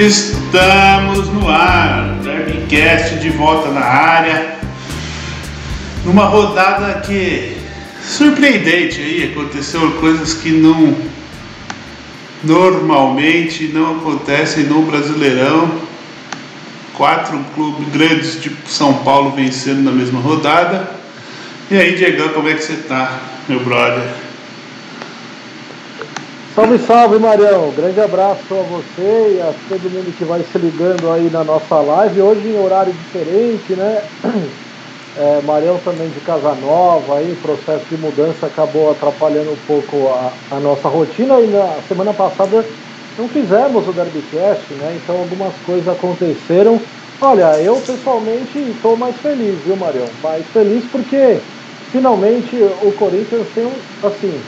Estamos no ar, Derbycast de volta na área. Numa rodada que surpreendente aí, aconteceu coisas que não normalmente não acontecem no Brasileirão. Quatro clubes grandes de São Paulo vencendo na mesma rodada. E aí, Diegão, como é que você tá, meu brother? Salve, salve, Marião. Grande abraço a você e a todo mundo que vai se ligando aí na nossa live. Hoje em horário diferente, né? É, Marião também de Casa Nova, aí, processo de mudança acabou atrapalhando um pouco a, a nossa rotina e na semana passada não fizemos o Derbycast, né? Então algumas coisas aconteceram. Olha, eu pessoalmente estou mais feliz, viu, Marião? Mais feliz porque finalmente o Corinthians tem um, assim,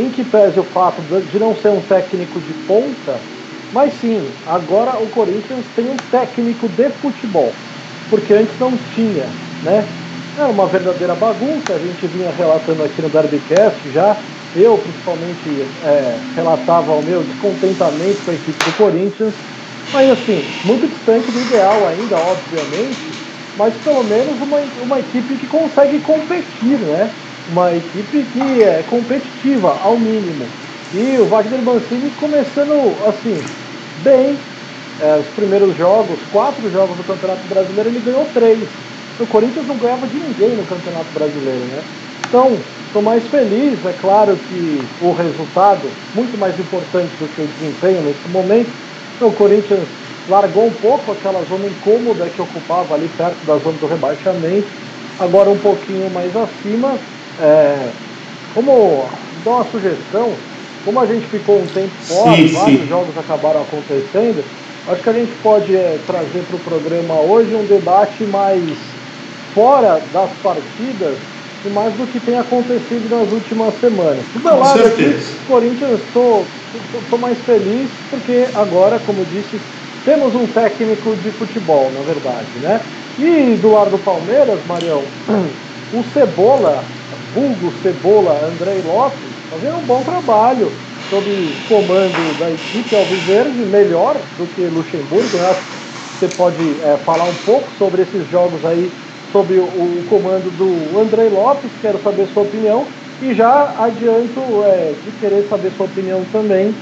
em que pese o fato de não ser um técnico de ponta, mas sim, agora o Corinthians tem um técnico de futebol, porque antes não tinha, né? É uma verdadeira bagunça, a gente vinha relatando aqui no Derbycast já, eu principalmente é, relatava o meu descontentamento com a equipe do Corinthians, mas assim, muito distante do ideal ainda, obviamente, mas pelo menos uma, uma equipe que consegue competir, né? Uma equipe que é competitiva, ao mínimo. E o Wagner Mancini começando assim, bem. É, os primeiros jogos, quatro jogos do Campeonato Brasileiro, ele ganhou três. O Corinthians não ganhava de ninguém no Campeonato Brasileiro, né? Então, estou mais feliz, é claro que o resultado, muito mais importante do que o desempenho nesse momento. O Corinthians largou um pouco aquela zona incômoda que ocupava ali perto da zona do rebaixamento, agora um pouquinho mais acima, é, como dá uma sugestão, como a gente ficou um tempo fora, sim, vários sim. jogos acabaram acontecendo, acho que a gente pode é, trazer para o programa hoje um debate mais fora das partidas e mais do que tem acontecido nas últimas semanas. Do meu lado aqui, Corinthians, estou mais feliz porque agora, como disse, temos um técnico de futebol, na verdade, né? E do lado do Palmeiras, Marião, o Cebola vulgo Cebola Andrei Lopes, fazendo um bom trabalho sob comando da equipe Alviverde, melhor do que Luxemburgo. Né? Você pode é, falar um pouco sobre esses jogos aí, sob o, o comando do Andrei Lopes, quero saber sua opinião. E já adianto é, de querer saber sua opinião também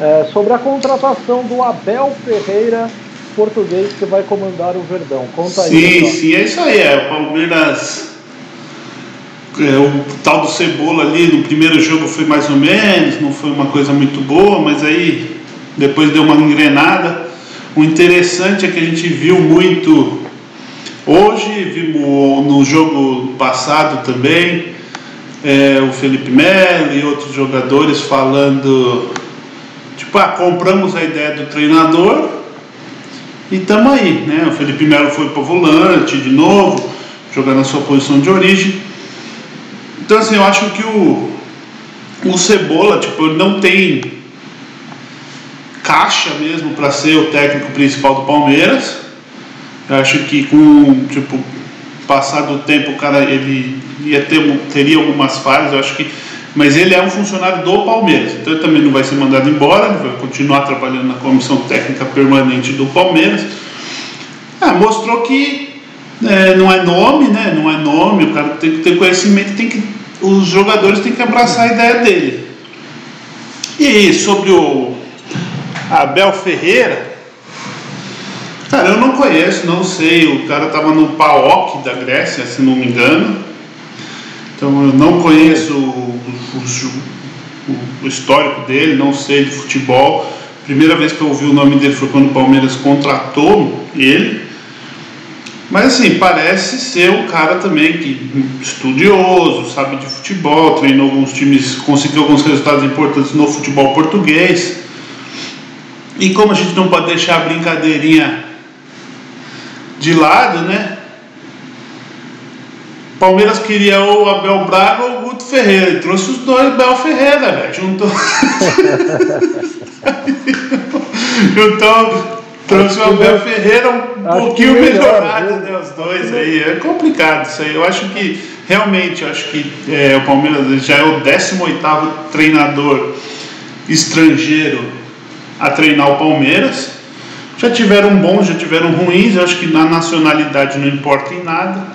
é, sobre a contratação do Abel Ferreira, português, que vai comandar o Verdão. Conta sim, aí. Sim, sim, é isso aí. É, o Palmeiras é, o tal do Cebola ali no primeiro jogo foi mais ou menos, não foi uma coisa muito boa, mas aí depois deu uma engrenada. O interessante é que a gente viu muito hoje, vimos no jogo passado também, é, o Felipe Melo e outros jogadores falando, tipo, ah, compramos a ideia do treinador e estamos aí, né? O Felipe Melo foi para volante de novo, jogando na sua posição de origem. Então, assim, eu acho que o, o Cebola, tipo, não tem caixa mesmo para ser o técnico principal do Palmeiras. Eu acho que com, tipo, passar do tempo, o cara, ele ia ter, teria algumas falhas, eu acho que mas ele é um funcionário do Palmeiras, então ele também não vai ser mandado embora, vai continuar trabalhando na comissão técnica permanente do Palmeiras. Ah, mostrou que é, não é nome, né? Não é nome, o cara tem que ter conhecimento, tem que os jogadores têm que abraçar a ideia dele. E sobre o Abel Ferreira, cara, eu não conheço, não sei. O cara estava no PAOK da Grécia, se não me engano. Então eu não conheço o, o, o histórico dele, não sei de futebol. Primeira vez que eu ouvi o nome dele foi quando o Palmeiras contratou ele. Mas assim, parece ser um cara também que estudioso, sabe de futebol, treinou alguns times, conseguiu alguns resultados importantes no futebol português. E como a gente não pode deixar a brincadeirinha de lado, né? Palmeiras queria o Abel Braga ou o Guto Ferreira. Ele trouxe os dois Abel Ferreira, velho. Juntou. Juntou Trouxe o Abel Ferreira um pouquinho melhorado, né? Os dois aí. É complicado isso aí. Eu acho que, realmente, eu acho que é, o Palmeiras já é o 18 treinador estrangeiro a treinar o Palmeiras. Já tiveram bons, já tiveram ruins, eu acho que na nacionalidade não importa em nada.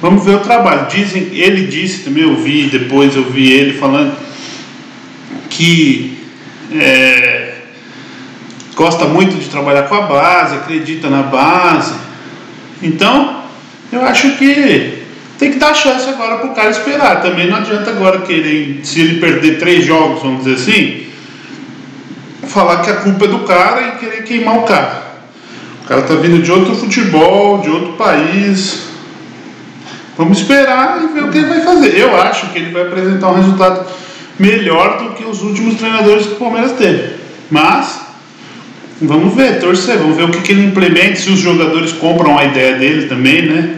Vamos ver o trabalho. Dizem, ele disse também, eu vi depois, eu vi ele falando que é, gosta muito de trabalhar com a base, acredita na base. Então, eu acho que tem que dar chance agora para o cara esperar. Também não adianta agora querer, se ele perder três jogos, vamos dizer assim, falar que a culpa é do cara e querer queimar o cara. O cara está vindo de outro futebol, de outro país. Vamos esperar e ver o que ele vai fazer. Eu acho que ele vai apresentar um resultado melhor do que os últimos treinadores que o Palmeiras teve. Mas vamos ver, torcer, vamos ver o que, que ele implementa, se os jogadores compram a ideia dele também, né?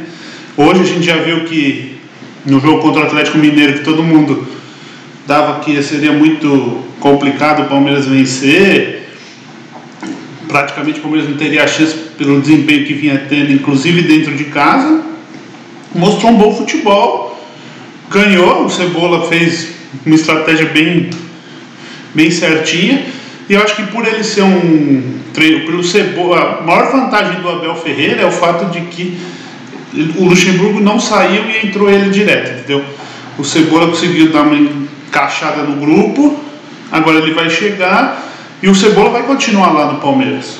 Hoje a gente já viu que no jogo contra o Atlético Mineiro, que todo mundo dava que seria muito complicado o Palmeiras vencer, praticamente o Palmeiras não teria a chance pelo desempenho que vinha tendo, inclusive dentro de casa. Mostrou um bom futebol, ganhou, o Cebola fez uma estratégia bem, bem certinha. E eu acho que por ele ser um treino, pelo Cebola, a maior vantagem do Abel Ferreira é o fato de que o Luxemburgo não saiu e entrou ele direto, entendeu? O Cebola conseguiu dar uma encaixada no grupo, agora ele vai chegar e o Cebola vai continuar lá no Palmeiras.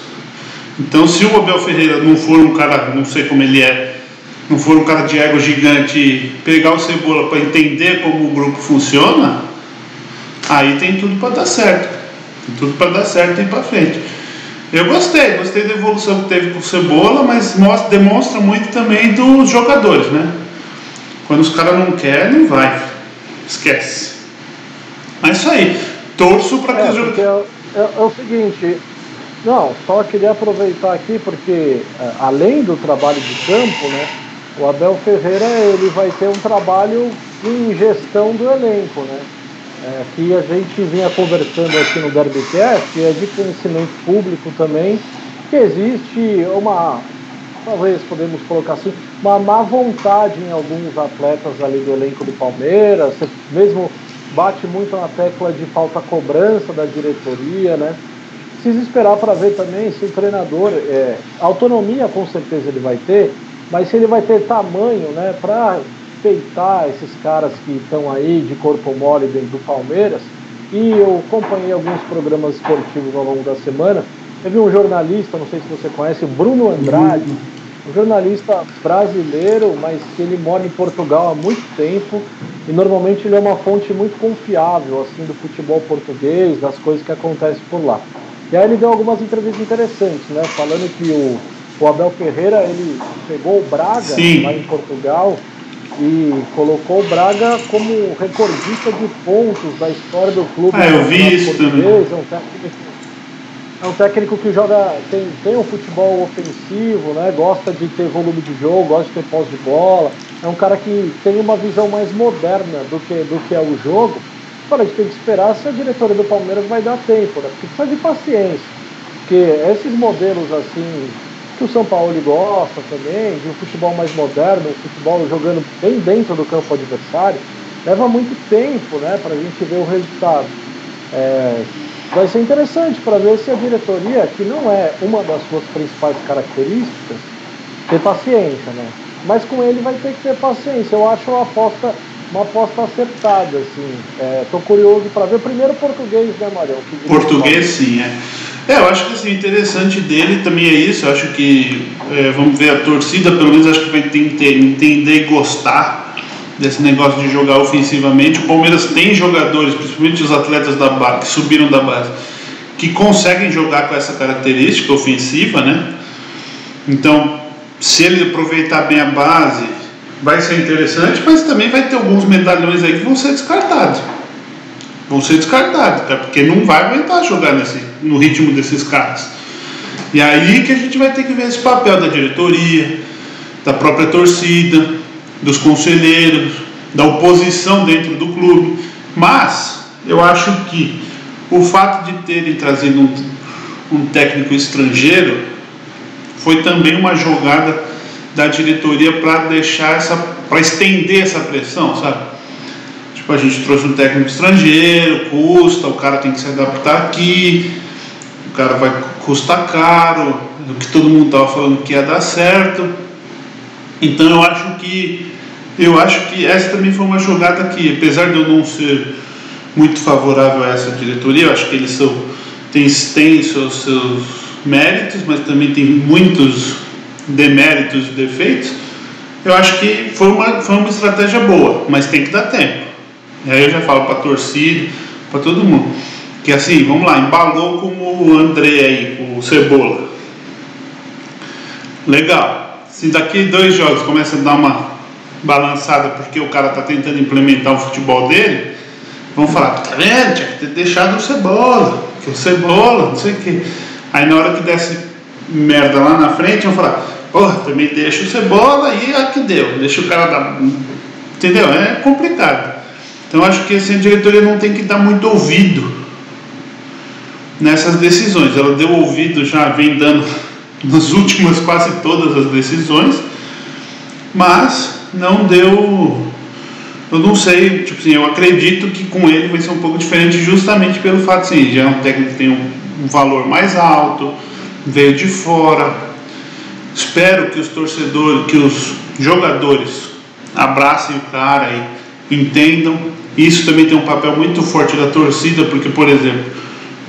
Então, se o Abel Ferreira não for um cara, não sei como ele é, não for um cara de ego gigante, pegar o Cebola para entender como o grupo funciona, aí tem tudo para dar certo. Tem tudo para dar certo e ir para frente. Eu gostei, gostei da evolução que teve com o Cebola, mas mostra, demonstra muito também dos jogadores, né? Quando os caras não querem, não vai. Esquece. Mas isso aí. Torço para que é, os jogadores. É, é, é o seguinte, não, só queria aproveitar aqui porque é, além do trabalho de campo, né? O Abel Ferreira ele vai ter um trabalho em gestão do elenco, né? É, que a gente vinha conversando aqui no Derbycast, é de conhecimento público também, que existe uma, talvez podemos colocar assim, uma má vontade em alguns atletas ali do elenco do Palmeiras, mesmo bate muito na tecla de falta cobrança da diretoria, né? Precisa esperar para ver também se o treinador, é, autonomia com certeza ele vai ter, mas se ele vai ter tamanho né, para peitar esses caras que estão aí de corpo mole dentro do Palmeiras. E eu acompanhei alguns programas esportivos ao longo da semana. Teve um jornalista, não sei se você conhece, Bruno Andrade, um jornalista brasileiro, mas que ele mora em Portugal há muito tempo e normalmente ele é uma fonte muito confiável assim do futebol português, das coisas que acontecem por lá. E aí ele deu algumas entrevistas interessantes, né, falando que o o Abel Ferreira ele pegou o Braga Sim. lá em Portugal e colocou o Braga como recordista de pontos da história do clube. Ah, eu vi isso também. É um técnico, é um técnico que joga, tem, tem um futebol ofensivo, né? gosta de ter volume de jogo, gosta de ter pós de bola. É um cara que tem uma visão mais moderna do que, do que é o jogo. Agora a gente tem que esperar se a diretoria do Palmeiras vai dar tempo, né? Porque precisa de paciência. Porque esses modelos assim que o São Paulo gosta também, de um futebol mais moderno, um futebol jogando bem dentro do campo adversário, leva muito tempo né, para a gente ver o resultado. É, vai ser interessante para ver se a diretoria, que não é uma das suas principais características, ter paciência, né? Mas com ele vai ter que ter paciência. Eu acho uma aposta, uma aposta acertada, assim. É, tô curioso para ver. Primeiro português, né, Marião? Português, sim, é. É, eu acho que assim, o interessante dele também é isso. Eu acho que, é, vamos ver, a torcida pelo menos acho que vai ter, entender e gostar desse negócio de jogar ofensivamente. O Palmeiras tem jogadores, principalmente os atletas da base, que subiram da base, que conseguem jogar com essa característica ofensiva, né? Então, se ele aproveitar bem a base, vai ser interessante, mas também vai ter alguns medalhões aí que vão ser descartados vão ser descartados, tá? porque não vai aguentar jogar nesse, no ritmo desses caras. E aí que a gente vai ter que ver esse papel da diretoria, da própria torcida, dos conselheiros, da oposição dentro do clube. Mas eu acho que o fato de terem trazido um, um técnico estrangeiro foi também uma jogada da diretoria para deixar essa, para estender essa pressão, sabe? Tipo, a gente trouxe um técnico estrangeiro, custa, o cara tem que se adaptar aqui, o cara vai custar caro, o que todo mundo estava falando que ia dar certo. Então eu acho que eu acho que essa também foi uma jogada que, apesar de eu não ser muito favorável a essa diretoria, eu acho que eles são tem, tem seus, seus méritos, mas também tem muitos deméritos e defeitos. Eu acho que foi uma, foi uma estratégia boa, mas tem que dar tempo. E aí eu já falo para a torcida, para todo mundo. Que assim, vamos lá, embalou com o André aí, o Cebola. Legal. Se daqui dois jogos começa a dar uma balançada porque o cara está tentando implementar o futebol dele, vão falar, tá vendo? Tinha que ter deixado o Cebola, que o Cebola, não sei o quê. Aí na hora que desse merda lá na frente, vão falar, porra, também deixa o Cebola e que deu, deixa o cara dar. Entendeu? É complicado. Então acho que assim, a diretoria não tem que dar muito ouvido nessas decisões. Ela deu ouvido, já vem dando nas últimas quase todas as decisões, mas não deu. Eu não sei, tipo assim, eu acredito que com ele vai ser um pouco diferente justamente pelo fato assim, já é um técnico que tem um valor mais alto, veio de fora. Espero que os torcedores, que os jogadores abracem o cara e entendam isso também tem um papel muito forte da torcida, porque, por exemplo,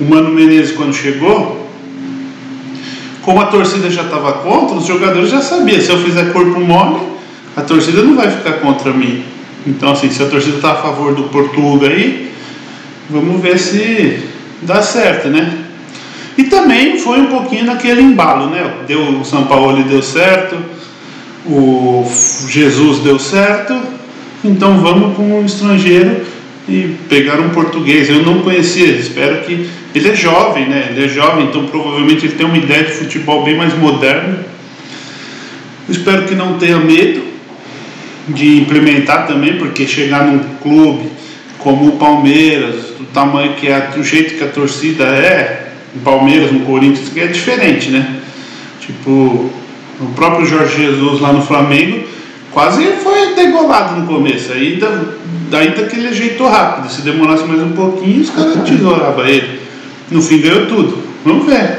o Mano Menezes, quando chegou, como a torcida já estava contra, os jogadores já sabiam: se eu fizer corpo mole, a torcida não vai ficar contra mim. Então, assim, se a torcida está a favor do Portuga aí, vamos ver se dá certo, né? E também foi um pouquinho naquele embalo, né? Deu, o São Paulo deu certo, o Jesus deu certo, então vamos com um estrangeiro e pegar um português. Eu não conhecia, espero que. Ele é jovem, né? Ele é jovem, então provavelmente ele tem uma ideia de futebol bem mais moderna. Eu espero que não tenha medo de implementar também, porque chegar num clube como o Palmeiras, do tamanho que é, do jeito que a torcida é, o Palmeiras, no Corinthians, que é diferente, né? Tipo, o próprio Jorge Jesus lá no Flamengo Quase foi degolado no começo, ainda, ainda que ele ajeitou rápido. Se demorasse mais um pouquinho, os caras tesouravam ele. No fim ganhou tudo. Vamos ver.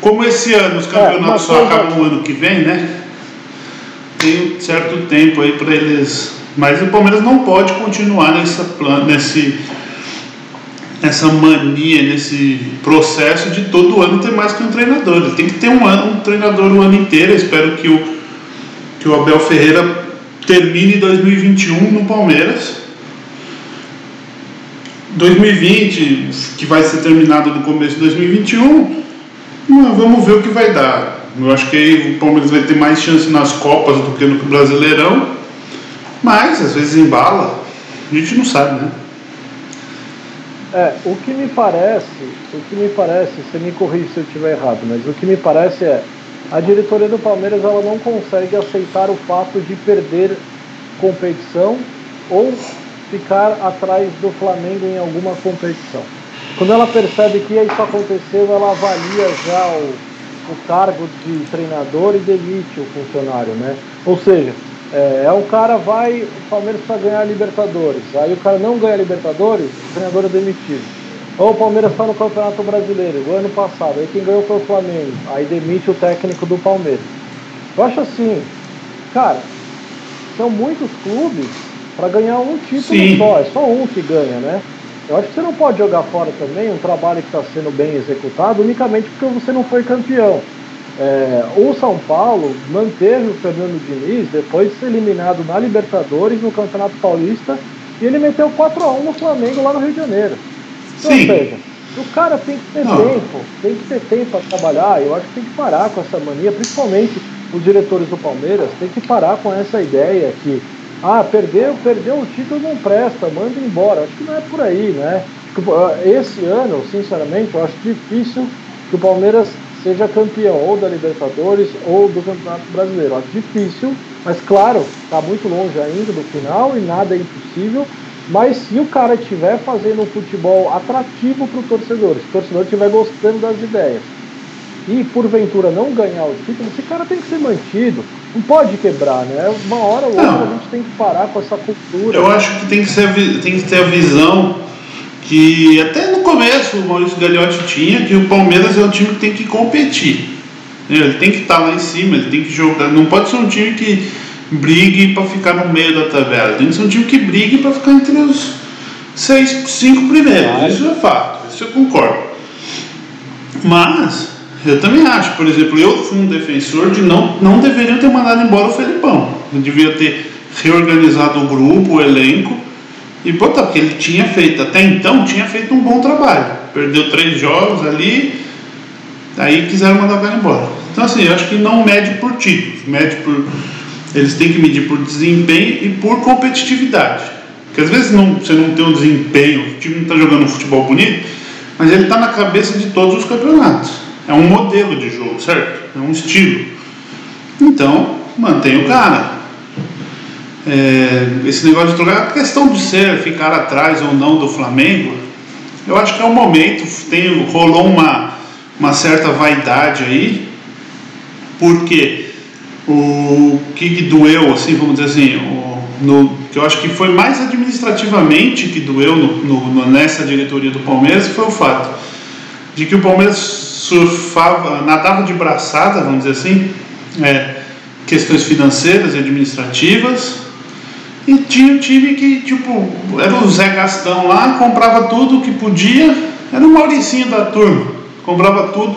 Como esse ano os campeonatos é, só acabam o ano que vem, né? Tem um certo tempo aí para eles. Mas o Palmeiras não pode continuar nessa plan, nesse, nessa mania, nesse processo de todo ano ter mais que um treinador. Ele tem que ter um, ano, um treinador o ano inteiro. Eu espero que o que o Abel Ferreira termine 2021 no Palmeiras. 2020, que vai ser terminado no começo de 2021, vamos ver o que vai dar. Eu acho que aí o Palmeiras vai ter mais chance nas Copas do que no Brasileirão, mas às vezes embala, a gente não sabe, né? É, o que me parece, o que me parece, você me corrige se eu estiver errado, mas o que me parece é a diretoria do Palmeiras ela não consegue aceitar o fato de perder competição ou ficar atrás do Flamengo em alguma competição. Quando ela percebe que isso aconteceu, ela avalia já o, o cargo de treinador e demite o funcionário, né? Ou seja, é, é o cara vai, o Palmeiras para ganhar a Libertadores, aí o cara não ganha a Libertadores, o treinador é demitido. Ou o Palmeiras está no Campeonato Brasileiro, o ano passado, aí quem ganhou foi o Flamengo, aí demite o técnico do Palmeiras. Eu acho assim, cara, são muitos clubes para ganhar um título Sim. só, é só um que ganha, né? Eu acho que você não pode jogar fora também um trabalho que está sendo bem executado unicamente porque você não foi campeão. É, o São Paulo manteve o Fernando Diniz depois de ser eliminado na Libertadores, no Campeonato Paulista, e ele meteu 4 a 1 no Flamengo lá no Rio de Janeiro. Então, Sim. Ou seja, o cara tem que ter Não. tempo, tem que ter tempo para trabalhar. Eu acho que tem que parar com essa mania, principalmente os diretores do Palmeiras, tem que parar com essa ideia que, ah, perdeu, perdeu o título, não presta, manda embora. Acho que não é por aí, né? Esse ano, sinceramente, eu acho difícil que o Palmeiras seja campeão ou da Libertadores ou do Campeonato Brasileiro. Acho difícil, mas claro, está muito longe ainda do final e nada é impossível. Mas se o cara estiver fazendo um futebol atrativo para o torcedor, se o torcedor estiver gostando das ideias e porventura não ganhar o título, esse cara tem que ser mantido. Não pode quebrar, né? Uma hora ou outra não. a gente tem que parar com essa cultura. Eu acho que tem que, ser, tem que ter a visão que até no começo o Maurício Gagliotti tinha, que o Palmeiras é um time que tem que competir. Ele tem que estar tá lá em cima, ele tem que jogar. Não pode ser um time que brigue para ficar no meio da tabela. Tem que ser um time que brigue para ficar entre os seis, cinco primeiros. Isso é fato, isso eu concordo. Mas eu também acho, por exemplo, eu fui um defensor de não, não deveriam ter mandado embora o Felipão. Eu devia ter reorganizado o grupo, o elenco e botar, porque ele tinha feito, até então, tinha feito um bom trabalho. Perdeu três jogos ali, aí quiseram mandar o cara embora. Então, assim, eu acho que não mede por títulos, mede por. Eles têm que medir por desempenho e por competitividade. Porque às vezes não, você não tem um desempenho, o time não está jogando um futebol bonito, mas ele está na cabeça de todos os campeonatos. É um modelo de jogo, certo? É um estilo. Então, mantém o cara. É, esse negócio de trocar, a questão de ser, ficar atrás ou não do Flamengo, eu acho que é um momento, tem, rolou uma, uma certa vaidade aí, porque o que doeu, assim, vamos dizer assim, o, no, que eu acho que foi mais administrativamente que doeu no, no, nessa diretoria do Palmeiras foi o fato de que o Palmeiras surfava, nadava de braçada, vamos dizer assim, é, questões financeiras e administrativas, e tinha um time que, tipo, era o Zé Gastão lá, comprava tudo que podia, era o Mauricinho da turma, comprava tudo.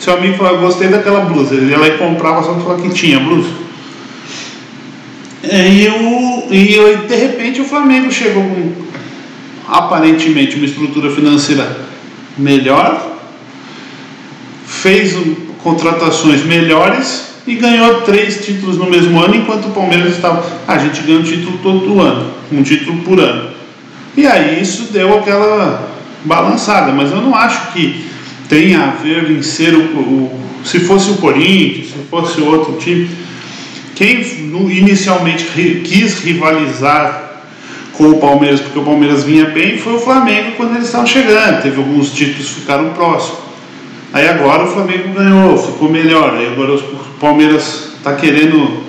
Seu amigo falava, gostei daquela blusa, ele ia lá e comprava só para falar que tinha blusa. E, o, e de repente o Flamengo chegou com aparentemente uma estrutura financeira melhor, fez contratações melhores e ganhou três títulos no mesmo ano, enquanto o Palmeiras estava. a gente ganha um título todo ano, um título por ano. E aí isso deu aquela balançada, mas eu não acho que tenha a ver em ser o, o se fosse o Corinthians, se fosse outro time. Quem inicialmente quis rivalizar com o Palmeiras, porque o Palmeiras vinha bem, foi o Flamengo quando eles estavam chegando. Teve alguns títulos que ficaram próximos. Aí agora o Flamengo ganhou, ficou melhor. Aí agora o Palmeiras está querendo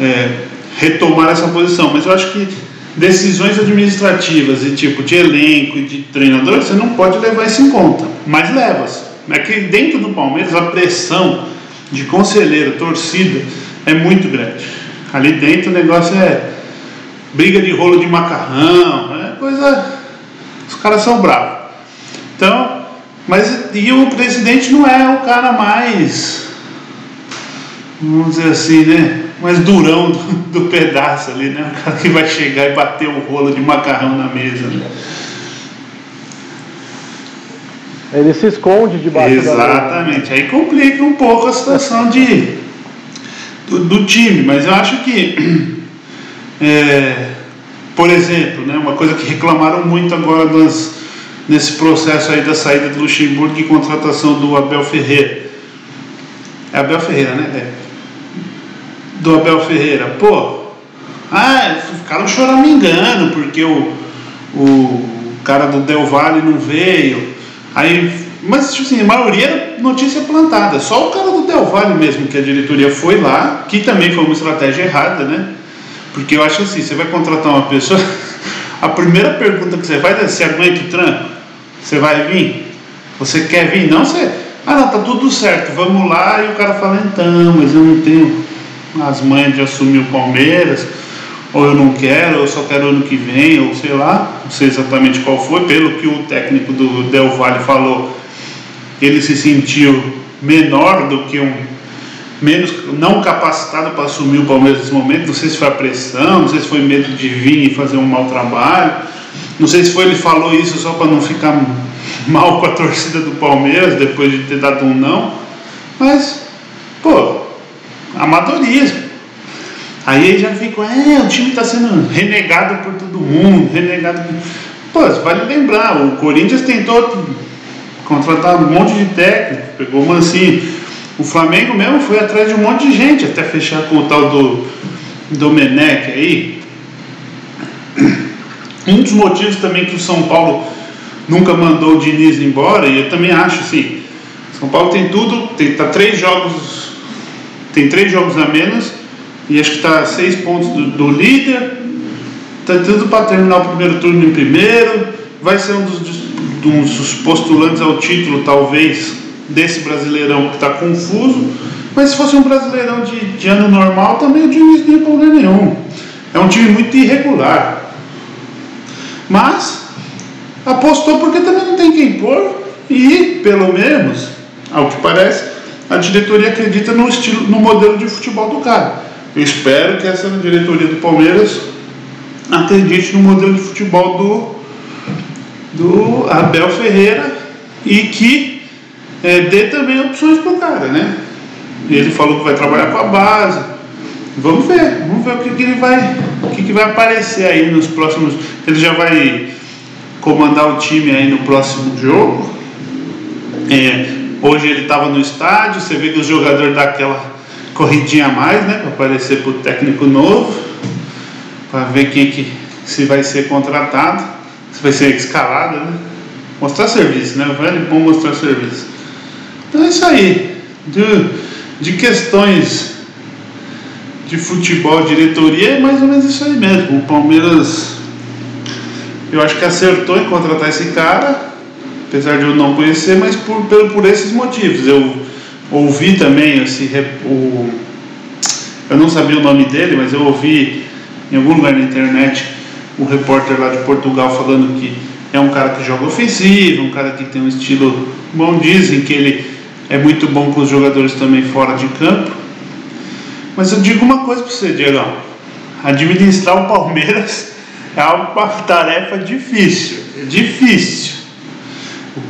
é, retomar essa posição. Mas eu acho que decisões administrativas e tipo de elenco e de treinador, você não pode levar isso em conta. Mas leva-se. É que dentro do Palmeiras a pressão de conselheiro, torcida, é muito grande. Ali dentro o negócio é briga de rolo de macarrão, é coisa. Os caras são bravos. Então, mas e o presidente não é o cara mais, vamos dizer assim, né? Mais durão do, do pedaço ali, né? O cara que vai chegar e bater o rolo de macarrão na mesa. Né? Ele se esconde debaixo Exatamente. Da Aí complica um pouco a situação de, do, do time. Mas eu acho que, é, por exemplo, né, uma coisa que reclamaram muito agora das, nesse processo aí da saída do Luxemburgo e contratação do Abel Ferreira. É Abel Ferreira, né? É. Do Abel Ferreira. Pô, ah, ficaram choramingando porque o, o cara do Del Valle não veio. Aí, mas tipo assim, a maioria era notícia plantada. Só o cara do Del Valle mesmo, que a diretoria foi lá, que também foi uma estratégia errada, né? Porque eu acho assim, você vai contratar uma pessoa, a primeira pergunta que você vai é se aguenta o tranco. Você vai vir? Você quer vir? Não, você. Ah, não, tá tudo certo, vamos lá. E o cara fala: então, mas eu não tenho as mães de assumir o Palmeiras, ou eu não quero, ou eu só quero ano que vem, ou sei lá, não sei exatamente qual foi. Pelo que o técnico do Del Valle falou, ele se sentiu menor do que um. menos não capacitado para assumir o Palmeiras nesse momento. Não sei se foi a pressão, não sei se foi medo de vir e fazer um mau trabalho. Não sei se foi ele falou isso só para não ficar mal com a torcida do Palmeiras depois de ter dado um não, mas, pô, amadorismo. Aí já ficam, é, o time está sendo renegado por todo mundo, renegado. Pô, vale lembrar, o Corinthians tentou contratar um monte de técnico, pegou o Mancini. O Flamengo mesmo foi atrás de um monte de gente até fechar com o tal do Domenech aí. Um dos motivos também que o São Paulo nunca mandou o Diniz embora, e eu também acho assim, São Paulo tem tudo, tem tá três jogos, tem três jogos a menos, e acho que está seis pontos do, do líder, está tudo para terminar o primeiro turno em primeiro, vai ser um dos, dos postulantes ao título, talvez, desse brasileirão que está confuso. Mas se fosse um brasileirão de, de ano normal, também o Diniz não ia problema nenhum. É um time muito irregular. Mas apostou porque também não tem quem pôr e, pelo menos, ao que parece, a diretoria acredita no estilo, no modelo de futebol do cara. Eu espero que essa diretoria do Palmeiras acredite no modelo de futebol do, do Abel Ferreira e que é, dê também opções para o cara, né? Ele falou que vai trabalhar com a base. Vamos ver, vamos ver o que, que ele vai, o que, que vai aparecer aí nos próximos. Ele já vai comandar o time aí no próximo jogo. É, hoje ele estava no estádio, você vê que os jogadores dão aquela corridinha a mais, né? Para aparecer para o técnico novo, para ver quem que se vai ser contratado, se vai ser escalado, né? Mostrar serviço, né? Vai bom mostrar serviço. Então é isso aí. De, de questões de futebol, diretoria, é mais ou menos isso aí mesmo. O Palmeiras eu acho que acertou em contratar esse cara, apesar de eu não conhecer, mas por, por, por esses motivos. Eu ouvi também esse. O, eu não sabia o nome dele, mas eu ouvi em algum lugar na internet um repórter lá de Portugal falando que é um cara que joga ofensivo, um cara que tem um estilo bom. Dizem que ele é muito bom com os jogadores também fora de campo. Mas eu digo uma coisa para você, Diego: administrar o Palmeiras é uma tarefa difícil, é difícil.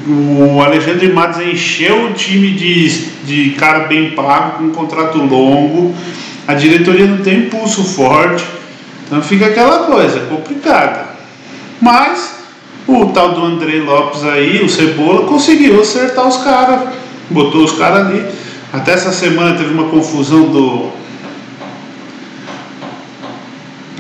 O Alexandre Matos encheu o time de, de cara bem pago, com um contrato longo, a diretoria não tem impulso forte, então fica aquela coisa complicada. Mas o tal do Andrei Lopes aí, o Cebola, conseguiu acertar os caras, botou os caras ali. Até essa semana teve uma confusão do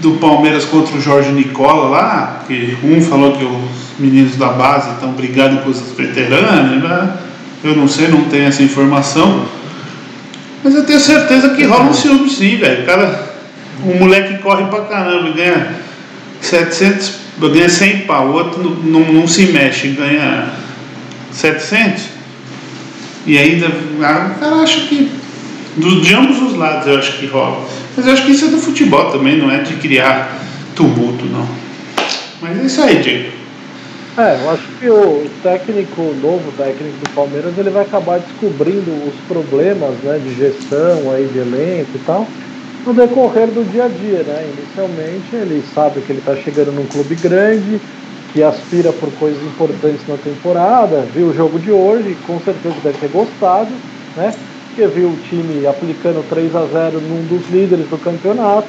do Palmeiras contra o Jorge Nicola lá, que um falou que os meninos da base estão brigando com os veteranos, né? eu não sei, não tenho essa informação, mas eu tenho certeza que rola um ciúme sim, velho. Cara, um moleque corre pra caramba e ganha 700, ganha 100 pau, o outro não, não, não se mexe, ganha 700 e ainda, ah, o cara acha que de ambos os lados eu acho que rola. Mas eu acho que isso é do futebol também, não é de criar tumulto, não. Mas é isso aí, Diego. É, eu acho que o técnico, o novo técnico do Palmeiras, ele vai acabar descobrindo os problemas né, de gestão, aí, de elenco e tal, no decorrer do dia a dia, né? Inicialmente ele sabe que ele está chegando num clube grande, que aspira por coisas importantes na temporada, viu o jogo de hoje, com certeza deve ter gostado, né? Porque viu o time aplicando 3 a 0 num dos líderes do campeonato.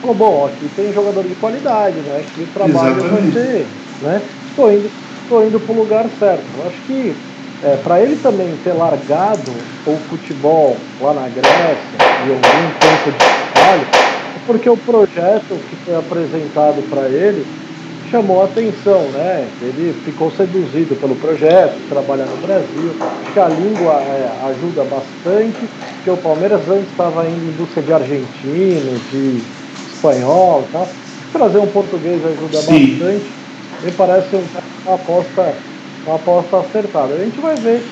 Falou, bom, aqui tem jogador de qualidade, né? Que trabalho vai ser, né? Estou indo, tô indo para o lugar certo. Eu acho que é, para ele também ter largado o futebol lá na Grécia e algum tempo de trabalho, é porque o projeto que foi apresentado para ele chamou a atenção, né? Ele ficou seduzido pelo projeto, trabalha no Brasil. Acho que a língua é, ajuda bastante, porque o Palmeiras antes estava indo em busca de argentino, de espanhol, tá? Trazer um português ajuda Sim. bastante. Me parece uma aposta, uma aposta acertada. A gente vai ver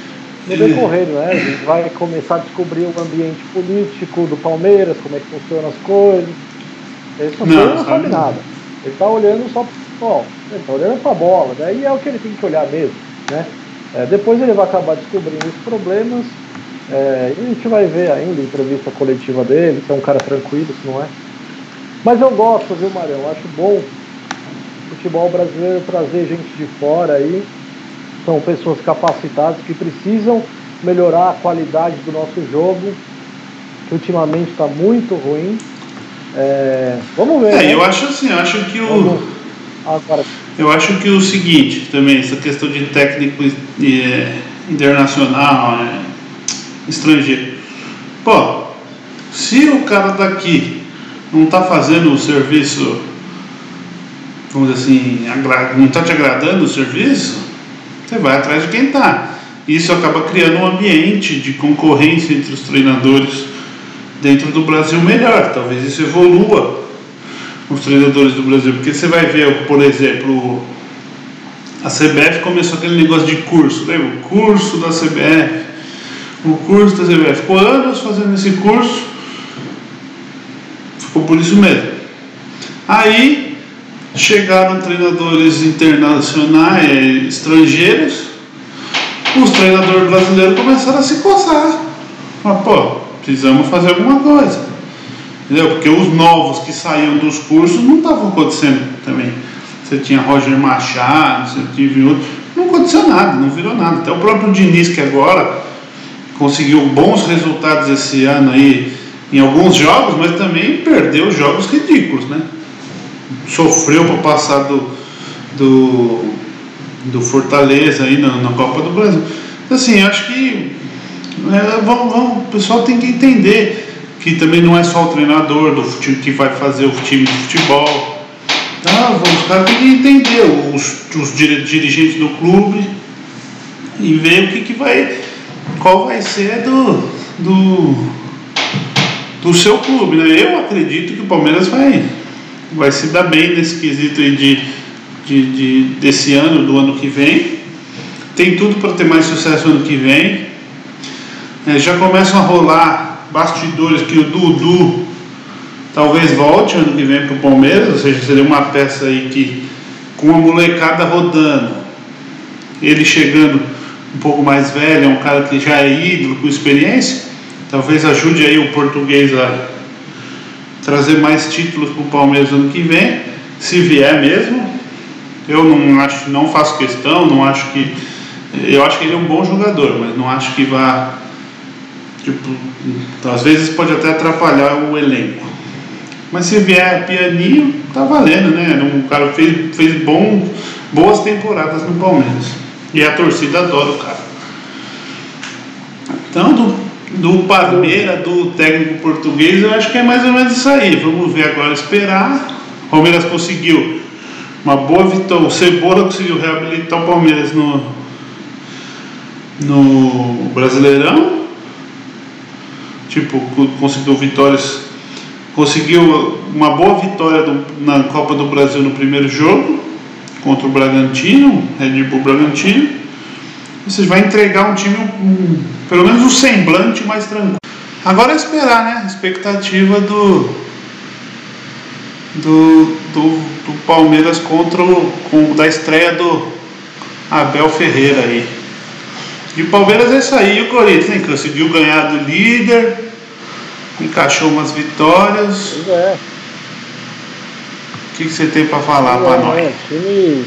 no decorrer, né? A gente vai começar a descobrir o ambiente político do Palmeiras, como é que funcionam as coisas. Esse não, não, não sabe nada. Ele está olhando só Bom, ele está olhando para a bola, daí é o que ele tem que olhar mesmo. Né? É, depois ele vai acabar descobrindo os problemas é, e a gente vai ver ainda a entrevista coletiva dele, se é um cara tranquilo, se não é. Mas eu gosto, viu, Marião? Eu acho bom futebol brasileiro trazer gente de fora aí. São pessoas capacitadas que precisam melhorar a qualidade do nosso jogo, que ultimamente está muito ruim. É, vamos ver. É, né? eu acho assim, eu acho que o. Vamos Agora. Eu acho que o seguinte também, essa questão de técnico é, internacional, é, estrangeiro. Pô, se o cara daqui não está fazendo o serviço, vamos dizer assim, não está te agradando o serviço, você vai atrás de quem está. Isso acaba criando um ambiente de concorrência entre os treinadores dentro do Brasil melhor. Talvez isso evolua os treinadores do Brasil. Porque você vai ver, por exemplo, a CBF começou aquele negócio de curso, lembra? O curso da CBF. o curso da CBF. Ficou anos fazendo esse curso, ficou por isso mesmo. Aí chegaram treinadores internacionais, estrangeiros, os treinadores brasileiros começaram a se coçar. Mas, pô, precisamos fazer alguma coisa. Entendeu? Porque os novos que saíam dos cursos não estavam acontecendo também. Você tinha Roger Machado, você tinha outro. Não aconteceu nada, não virou nada. Até o próprio Diniz, que agora conseguiu bons resultados esse ano aí em alguns jogos, mas também perdeu jogos ridículos, né? Sofreu para passar do, do, do Fortaleza aí na, na Copa do Brasil. Assim, acho que é, vamos, vamos, o pessoal tem que entender que também não é só o treinador do que vai fazer o time de futebol. Tá? Os caras têm que entender os, os dirigentes do clube e ver o que, que vai. qual vai ser do, do, do seu clube. Né? Eu acredito que o Palmeiras vai, vai se dar bem nesse quesito aí de, de, de desse ano, do ano que vem. Tem tudo para ter mais sucesso ano que vem. É, já começam a rolar bastidores que o Dudu talvez volte ano que vem para o Palmeiras, ou seja, seria uma peça aí que com a molecada rodando, ele chegando um pouco mais velho, é um cara que já é ídolo, com experiência, talvez ajude aí o português a trazer mais títulos para o Palmeiras ano que vem, se vier mesmo. Eu não acho, não faço questão, não acho que eu acho que ele é um bom jogador, mas não acho que vá Tipo, às vezes pode até atrapalhar o elenco. Mas se vier pianinho, tá valendo, né? Um cara fez, fez bom, boas temporadas no Palmeiras. E a torcida adora o cara. Então, do, do Palmeiras, do técnico português, eu acho que é mais ou menos isso aí. Vamos ver agora, esperar. O Palmeiras conseguiu uma boa vitória. O Cebola conseguiu reabilitar o Palmeiras no, no Brasileirão tipo, conseguiu vitórias, conseguiu uma boa vitória do, na Copa do Brasil no primeiro jogo contra o Bragantino, Red Bull Bragantino. Você vai entregar um time, um, pelo menos um semblante mais tranquilo. Agora é esperar, né? Expectativa do, do, do, do Palmeiras contra o, com, da estreia do Abel Ferreira aí. E o Palmeiras é isso aí. E o Corinthians hein? conseguiu ganhar do líder, encaixou umas vitórias. Pois é. O que, que você tem para falar para nós? É, time...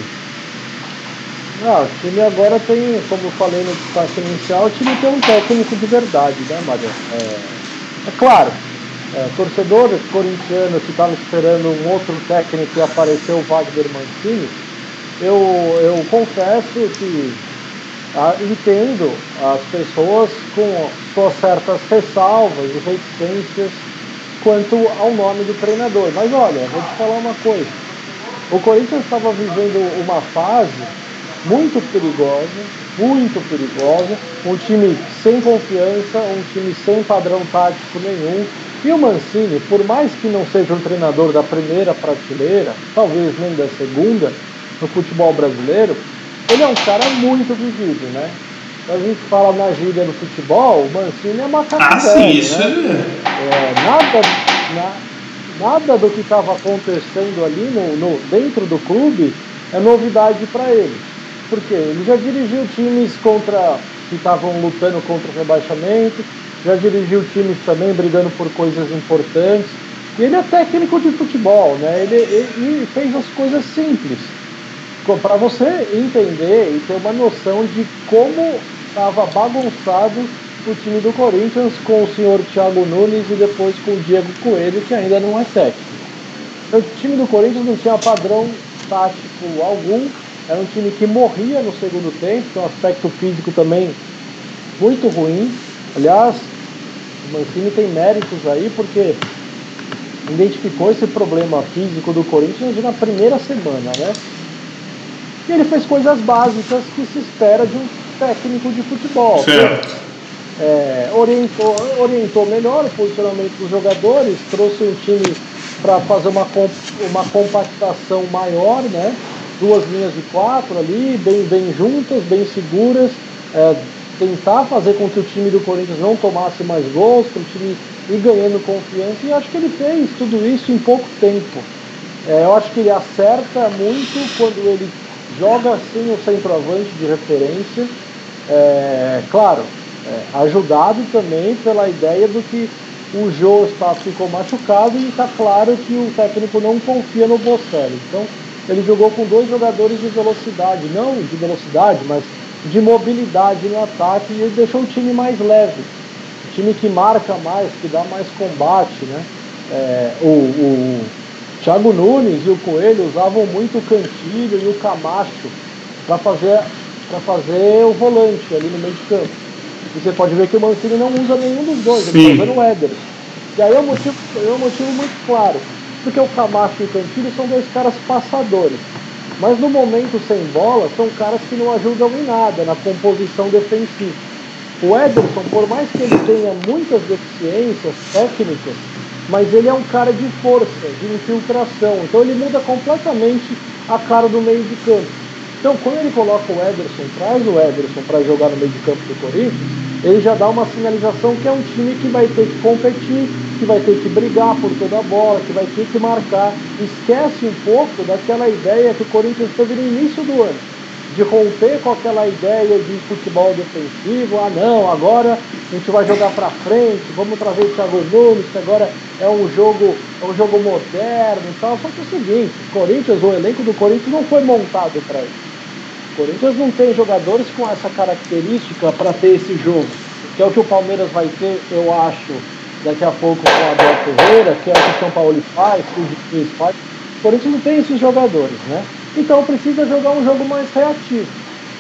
Não, o time agora tem, como eu falei no destaque inicial, o time tem um técnico de verdade, né, Mário? É, é claro, é, torcedores corintianos que estavam esperando um outro técnico e apareceu o Wagner Mancini, eu, eu confesso que ah, entendo as pessoas com suas certas ressalvas e reticências quanto ao nome do treinador. Mas olha, vou te falar uma coisa. O Corinthians estava vivendo uma fase muito perigosa, muito perigosa, um time sem confiança, um time sem padrão tático nenhum. E o Mancini, por mais que não seja um treinador da primeira prateleira, talvez nem da segunda, no futebol brasileiro, ele é um cara muito vivido, né? A gente fala na gíria do futebol, o Mancini é macaco ah, sim, isso né? é. é nada, na, nada do que estava acontecendo ali no, no, dentro do clube é novidade para ele. Porque ele já dirigiu times contra que estavam lutando contra o rebaixamento, já dirigiu times também brigando por coisas importantes. E ele é técnico de futebol, né? Ele, ele, ele fez as coisas simples para você entender e ter uma noção de como estava bagunçado o time do Corinthians com o senhor Thiago Nunes e depois com o Diego Coelho, que ainda não é técnico. Então, o time do Corinthians não tinha padrão tático algum, era um time que morria no segundo tempo, tem um aspecto físico também muito ruim. Aliás, o Mancini tem méritos aí porque identificou esse problema físico do Corinthians na primeira semana, né? E ele fez coisas básicas que se espera de um técnico de futebol. Certo. É, orientou, orientou melhor o posicionamento dos jogadores, trouxe um time para fazer uma, uma compactação maior, né? duas linhas de quatro ali, bem, bem juntas, bem seguras, é, tentar fazer com que o time do Corinthians não tomasse mais gols, para o time ir ganhando confiança, e acho que ele fez tudo isso em pouco tempo. É, eu acho que ele acerta muito quando ele joga sem o centroavante de referência, é, claro, é, ajudado também pela ideia do que o Jô está, ficou machucado e está claro que o técnico não confia no Bocelli. Então ele jogou com dois jogadores de velocidade, não de velocidade, mas de mobilidade no ataque e ele deixou o time mais leve. O time que marca mais, que dá mais combate, né? É, o, o Thiago Nunes e o Coelho usavam muito o Cantilho e o Camacho para fazer, fazer o volante ali no meio de campo. E você pode ver que o Mancini não usa nenhum dos dois, ele está usando o Éder. E aí é um, motivo, é um motivo muito claro, porque o Camacho e o Cantilho são dois caras passadores. Mas no momento sem bola, são caras que não ajudam em nada na composição defensiva. O Ederson, por mais que ele tenha muitas deficiências técnicas, mas ele é um cara de força, de infiltração. Então ele muda completamente a cara do meio de campo. Então quando ele coloca o Ederson, traz o Ederson para jogar no meio de campo do Corinthians, ele já dá uma sinalização que é um time que vai ter que competir, que vai ter que brigar por toda a bola, que vai ter que marcar. Esquece um pouco daquela ideia que o Corinthians teve no início do ano de romper com aquela ideia de futebol defensivo, ah não, agora a gente vai jogar para frente, vamos trazer o Thiago Nunes, que agora é um jogo, é um jogo moderno e tal. Só que é o seguinte, o Corinthians, o elenco do Corinthians não foi montado para isso. O Corinthians não tem jogadores com essa característica para ter esse jogo, que é o que o Palmeiras vai ter, eu acho, daqui a pouco com o Abel Ferreira, que é o que o São Paulo faz, que o Diniz faz. O Corinthians não tem esses jogadores, né? Então precisa jogar um jogo mais reativo.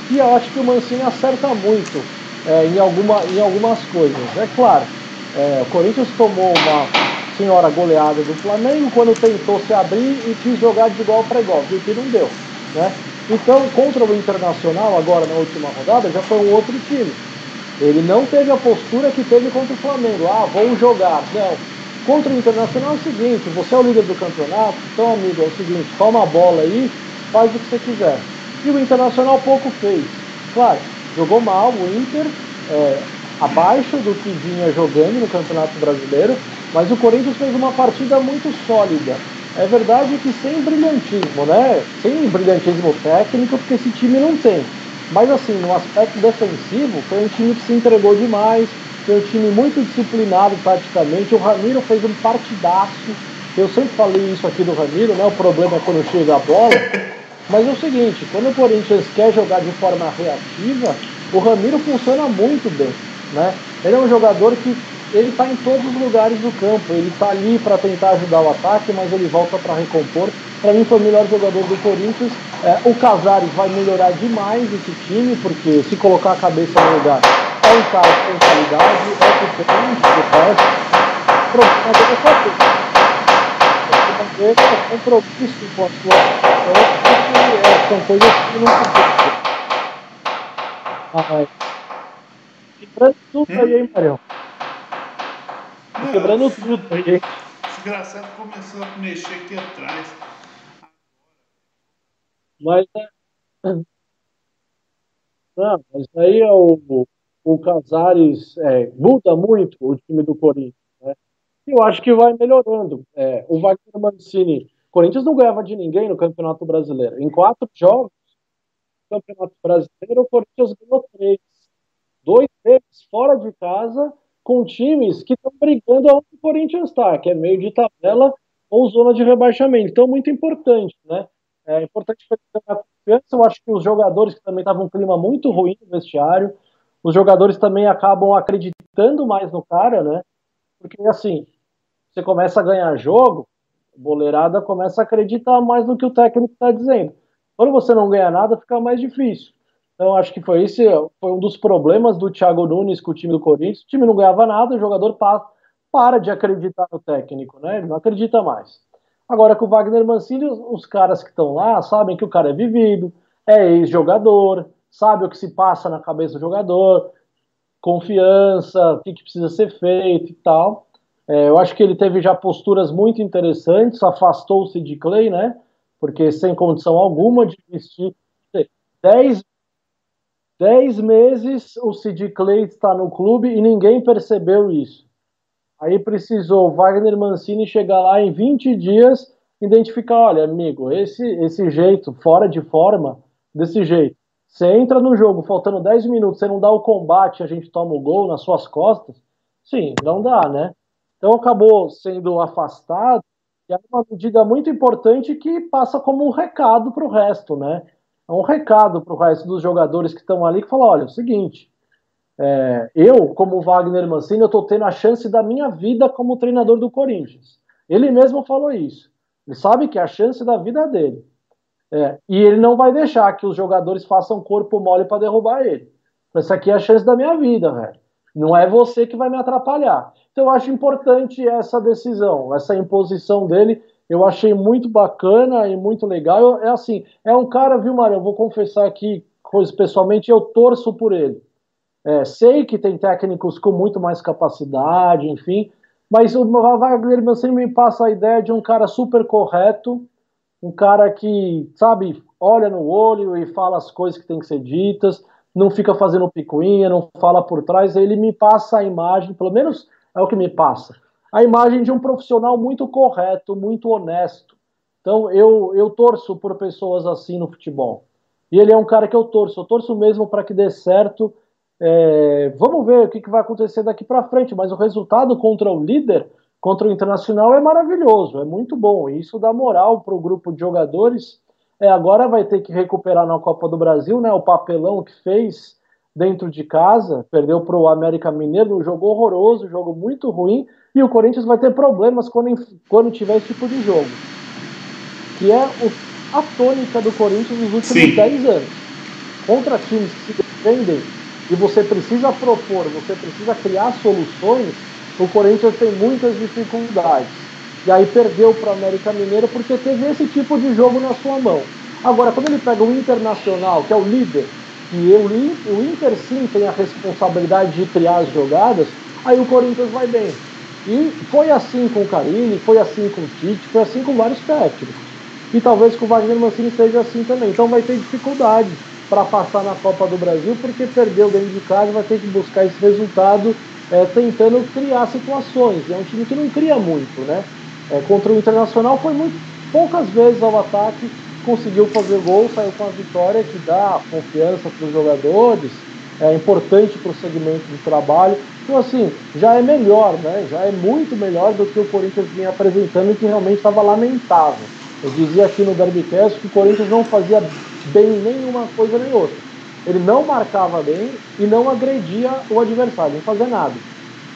E eu acho que o Mancini acerta muito é, em, alguma, em algumas coisas. É claro, é, o Corinthians tomou uma senhora goleada do Flamengo quando tentou se abrir e quis jogar de igual para igual, viu que não deu. Né? Então, contra o Internacional, agora na última rodada, já foi um outro time. Ele não teve a postura que teve contra o Flamengo. Ah, vamos jogar. Não. Contra o Internacional é o seguinte: você é o líder do campeonato, então, amigo, é o seguinte, toma a bola aí faz o que você quiser. E o Internacional pouco fez. Claro, jogou mal o Inter, é, abaixo do que vinha jogando no Campeonato Brasileiro, mas o Corinthians fez uma partida muito sólida. É verdade que sem brilhantismo, né? Sem brilhantismo técnico, porque esse time não tem. Mas assim, no aspecto defensivo, foi um time que se entregou demais, foi um time muito disciplinado taticamente. O Ramiro fez um partidaço. Eu sempre falei isso aqui do Ramiro, né? O problema é quando chega a bola. Mas é o seguinte, quando o Corinthians quer jogar de forma reativa, o Ramiro funciona muito bem. Né? Ele é um jogador que ele está em todos os lugares do campo, ele está ali para tentar ajudar o ataque, mas ele volta para recompor. Para mim foi o melhor jogador do Corinthians. É, o Casares vai melhorar demais esse time, porque se colocar a cabeça no lugar, é um cara que tem qualidade, é diferente do resto. O problema dele é é compromisso com a sua é, são coisas que não se Quebrando tudo aí, hein, Marião? Quebrando tudo aí? Desgraçado começou a mexer aqui atrás. Mas é. Não, mas aí é o, o Casares é, muda muito o time do Corinthians. Né? Eu acho que vai melhorando. É, o Wagner Mancini Corinthians não ganhava de ninguém no Campeonato Brasileiro. Em quatro jogos no Campeonato Brasileiro, o Corinthians ganhou três. Dois deles fora de casa, com times que estão brigando aonde o Corinthians está, que é meio de tabela ou zona de rebaixamento. Então, muito importante, né? É importante a confiança. Eu acho que os jogadores que também estavam um clima muito ruim no vestiário, os jogadores também acabam acreditando mais no cara, né? Porque, assim, você começa a ganhar jogo, boleirada começa a acreditar mais no que o técnico está dizendo. Quando você não ganha nada, fica mais difícil. Então, acho que foi esse foi um dos problemas do Thiago Nunes com o time do Corinthians. O time não ganhava nada, o jogador para, para de acreditar no técnico, né? Ele não acredita mais. Agora, com o Wagner Mancini, os, os caras que estão lá sabem que o cara é vivido, é ex-jogador, sabe o que se passa na cabeça do jogador, confiança, o que, que precisa ser feito e tal. É, eu acho que ele teve já posturas muito interessantes, afastou-se de Clay, né? Porque sem condição alguma de investir 10, 10 meses o Sid Clay está no clube e ninguém percebeu isso. Aí precisou Wagner Mancini chegar lá em 20 dias, identificar, olha, amigo, esse, esse jeito, fora de forma, desse jeito. Você entra no jogo faltando 10 minutos, você não dá o combate, a gente toma o gol nas suas costas. Sim, não dá, né? Então acabou sendo afastado, e é uma medida muito importante que passa como um recado para o resto, né? É um recado para o resto dos jogadores que estão ali que fala, olha, é o seguinte, é, eu, como Wagner Mancini, eu estou tendo a chance da minha vida como treinador do Corinthians. Ele mesmo falou isso. Ele sabe que é a chance da vida dele. É, e ele não vai deixar que os jogadores façam corpo mole para derrubar ele. Essa aqui é a chance da minha vida, velho. Não é você que vai me atrapalhar. Então eu acho importante essa decisão, essa imposição dele. Eu achei muito bacana e muito legal. Eu, é assim, é um cara, viu, Mário? Eu vou confessar aqui, pessoalmente, eu torço por ele. É, sei que tem técnicos com muito mais capacidade, enfim, mas o Wagner Mancini me passa a ideia de um cara super correto, um cara que, sabe, olha no olho e fala as coisas que tem que ser ditas, não fica fazendo picuinha, não fala por trás, ele me passa a imagem, pelo menos é o que me passa, a imagem de um profissional muito correto, muito honesto. Então eu, eu torço por pessoas assim no futebol. E ele é um cara que eu torço, eu torço mesmo para que dê certo é, vamos ver o que, que vai acontecer daqui para frente, mas o resultado contra o líder, contra o Internacional, é maravilhoso, é muito bom. E isso dá moral para o grupo de jogadores. É, agora vai ter que recuperar na Copa do Brasil né, o papelão que fez dentro de casa, perdeu para o América Mineiro, um jogo horroroso, um jogo muito ruim, e o Corinthians vai ter problemas quando, quando tiver esse tipo de jogo. Que é o, a tônica do Corinthians nos últimos Sim. 10 anos. Contra times que se defendem e você precisa propor, você precisa criar soluções, o Corinthians tem muitas dificuldades. E aí perdeu para o América Mineiro porque teve esse tipo de jogo na sua mão. Agora, quando ele pega o Internacional, que é o líder, e o Inter sim tem a responsabilidade de criar as jogadas, aí o Corinthians vai bem. E foi assim com o Carilli, foi assim com o Tite, foi assim com vários técnicos. E talvez com o Wagner Mancini seja assim também. Então vai ter dificuldade para passar na Copa do Brasil, porque perdeu dentro de casa vai ter que buscar esse resultado é, tentando criar situações. É um time que não cria muito, né? É, contra o Internacional foi muito poucas vezes ao ataque, conseguiu fazer gol, saiu com a vitória que dá confiança para os jogadores, é importante para o segmento de trabalho. Então, assim, já é melhor, né? Já é muito melhor do que o Corinthians vinha apresentando e que realmente estava lamentável. Eu dizia aqui no Derbycast que o Corinthians não fazia bem nenhuma coisa nem outra. Ele não marcava bem e não agredia o adversário, não fazia nada.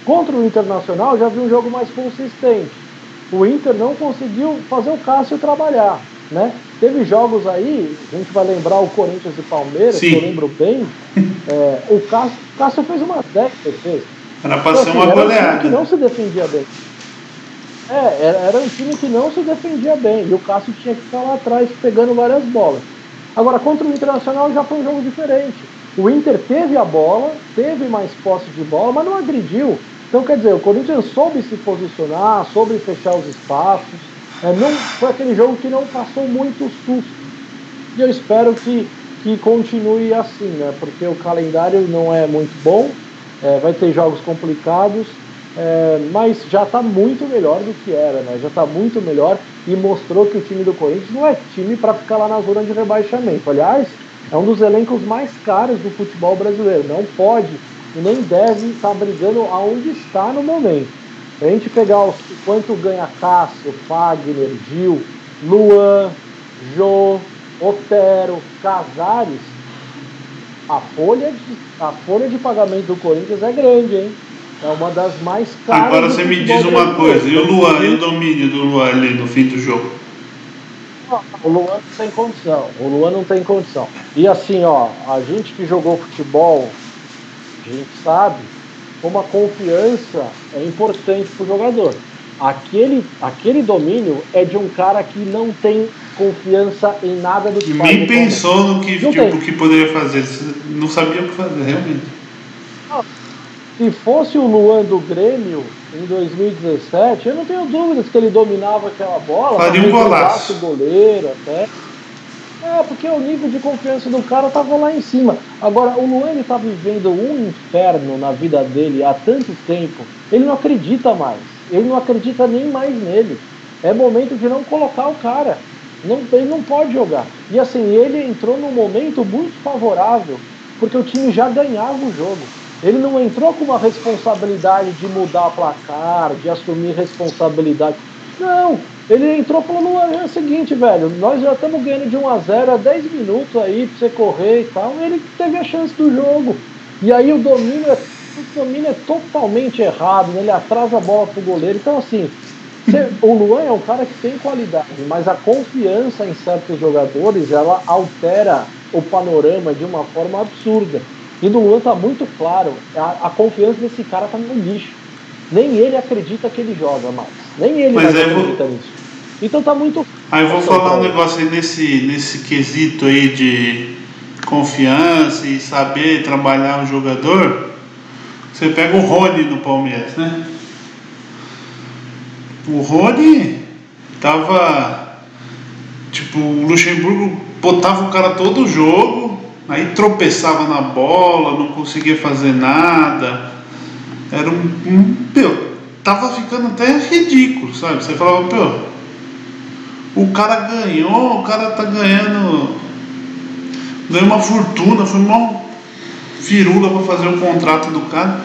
Contra o Internacional já vi um jogo mais consistente. O Inter não conseguiu fazer o Cássio trabalhar. Né? Teve jogos aí, a gente vai lembrar o Corinthians e Palmeiras, Sim. que eu lembro bem. É, o Cássio, Cássio fez uma 10 defesas. Era pra ser assim, uma goleada. Um que não se defendia bem. É, era, era um time que não se defendia bem. E o Cássio tinha que ficar lá atrás pegando várias bolas. Agora, contra o Internacional já foi um jogo diferente. O Inter teve a bola, teve mais posse de bola, mas não agrediu. Então, quer dizer, o Corinthians soube se posicionar, soube fechar os espaços. É, não Foi aquele jogo que não passou muito susto. E eu espero que, que continue assim, né? Porque o calendário não é muito bom, é, vai ter jogos complicados, é, mas já está muito melhor do que era, né? Já está muito melhor e mostrou que o time do Corinthians não é time para ficar lá na zona de rebaixamento. Aliás, é um dos elencos mais caros do futebol brasileiro. Não pode e nem deve estar brigando aonde está no momento. A gente pegar os, quanto ganha Cássio, Fagner, Gil, Luan, Jô, Otero, Casares, a folha, de, a folha de pagamento do Corinthians é grande, hein? É uma das mais caras. Agora você me diz uma coisa, e o Luan, e o domínio do Luan ali no fim do jogo? O Luan não tem condição. O Luan não tem condição. E assim, ó, a gente que jogou futebol, a gente sabe como a confiança é importante para o jogador. Aquele, aquele domínio é de um cara que não tem confiança em nada do que Nem pensou no que, tipo, que poderia fazer, não sabia o que fazer, realmente. Se fosse o Luan do Grêmio em 2017, eu não tenho dúvidas que ele dominava aquela bola. Faria um golaço. goleiro até. É, porque o nível de confiança do cara tava lá em cima. Agora, o Luan ele tá vivendo um inferno na vida dele há tanto tempo, ele não acredita mais. Ele não acredita nem mais nele. É momento de não colocar o cara. Não, ele não pode jogar. E assim, ele entrou num momento muito favorável, porque o time já ganhava o jogo. Ele não entrou com uma responsabilidade de mudar placar, de assumir responsabilidade. Não, ele entrou falando é o seguinte, velho, nós já estamos ganhando de 1 a 0 há 10 minutos aí pra você correr e tal. E ele teve a chance do jogo. E aí o domínio é, o domínio é totalmente errado, né? ele atrasa a bola pro goleiro. Então assim, o Luan é um cara que tem qualidade, mas a confiança em certos jogadores ela altera o panorama de uma forma absurda. E do Luan tá muito claro, a, a confiança desse cara tá no lixo. Nem ele acredita que ele joga mais. Nem ele Mas mais acredita vou... nisso. Então tá muito. Aí eu vou falar um negócio aí nesse, nesse quesito aí de confiança e saber trabalhar o jogador. Você pega o Rony no Palmeiras, né? O Rony tava. Tipo, o Luxemburgo botava o cara todo o jogo, aí tropeçava na bola, não conseguia fazer nada. Era um. um meu, tava ficando até ridículo, sabe? Você falava, pô, o cara ganhou, o cara tá ganhando. Ganhou uma fortuna, foi uma firula para fazer o contrato do cara.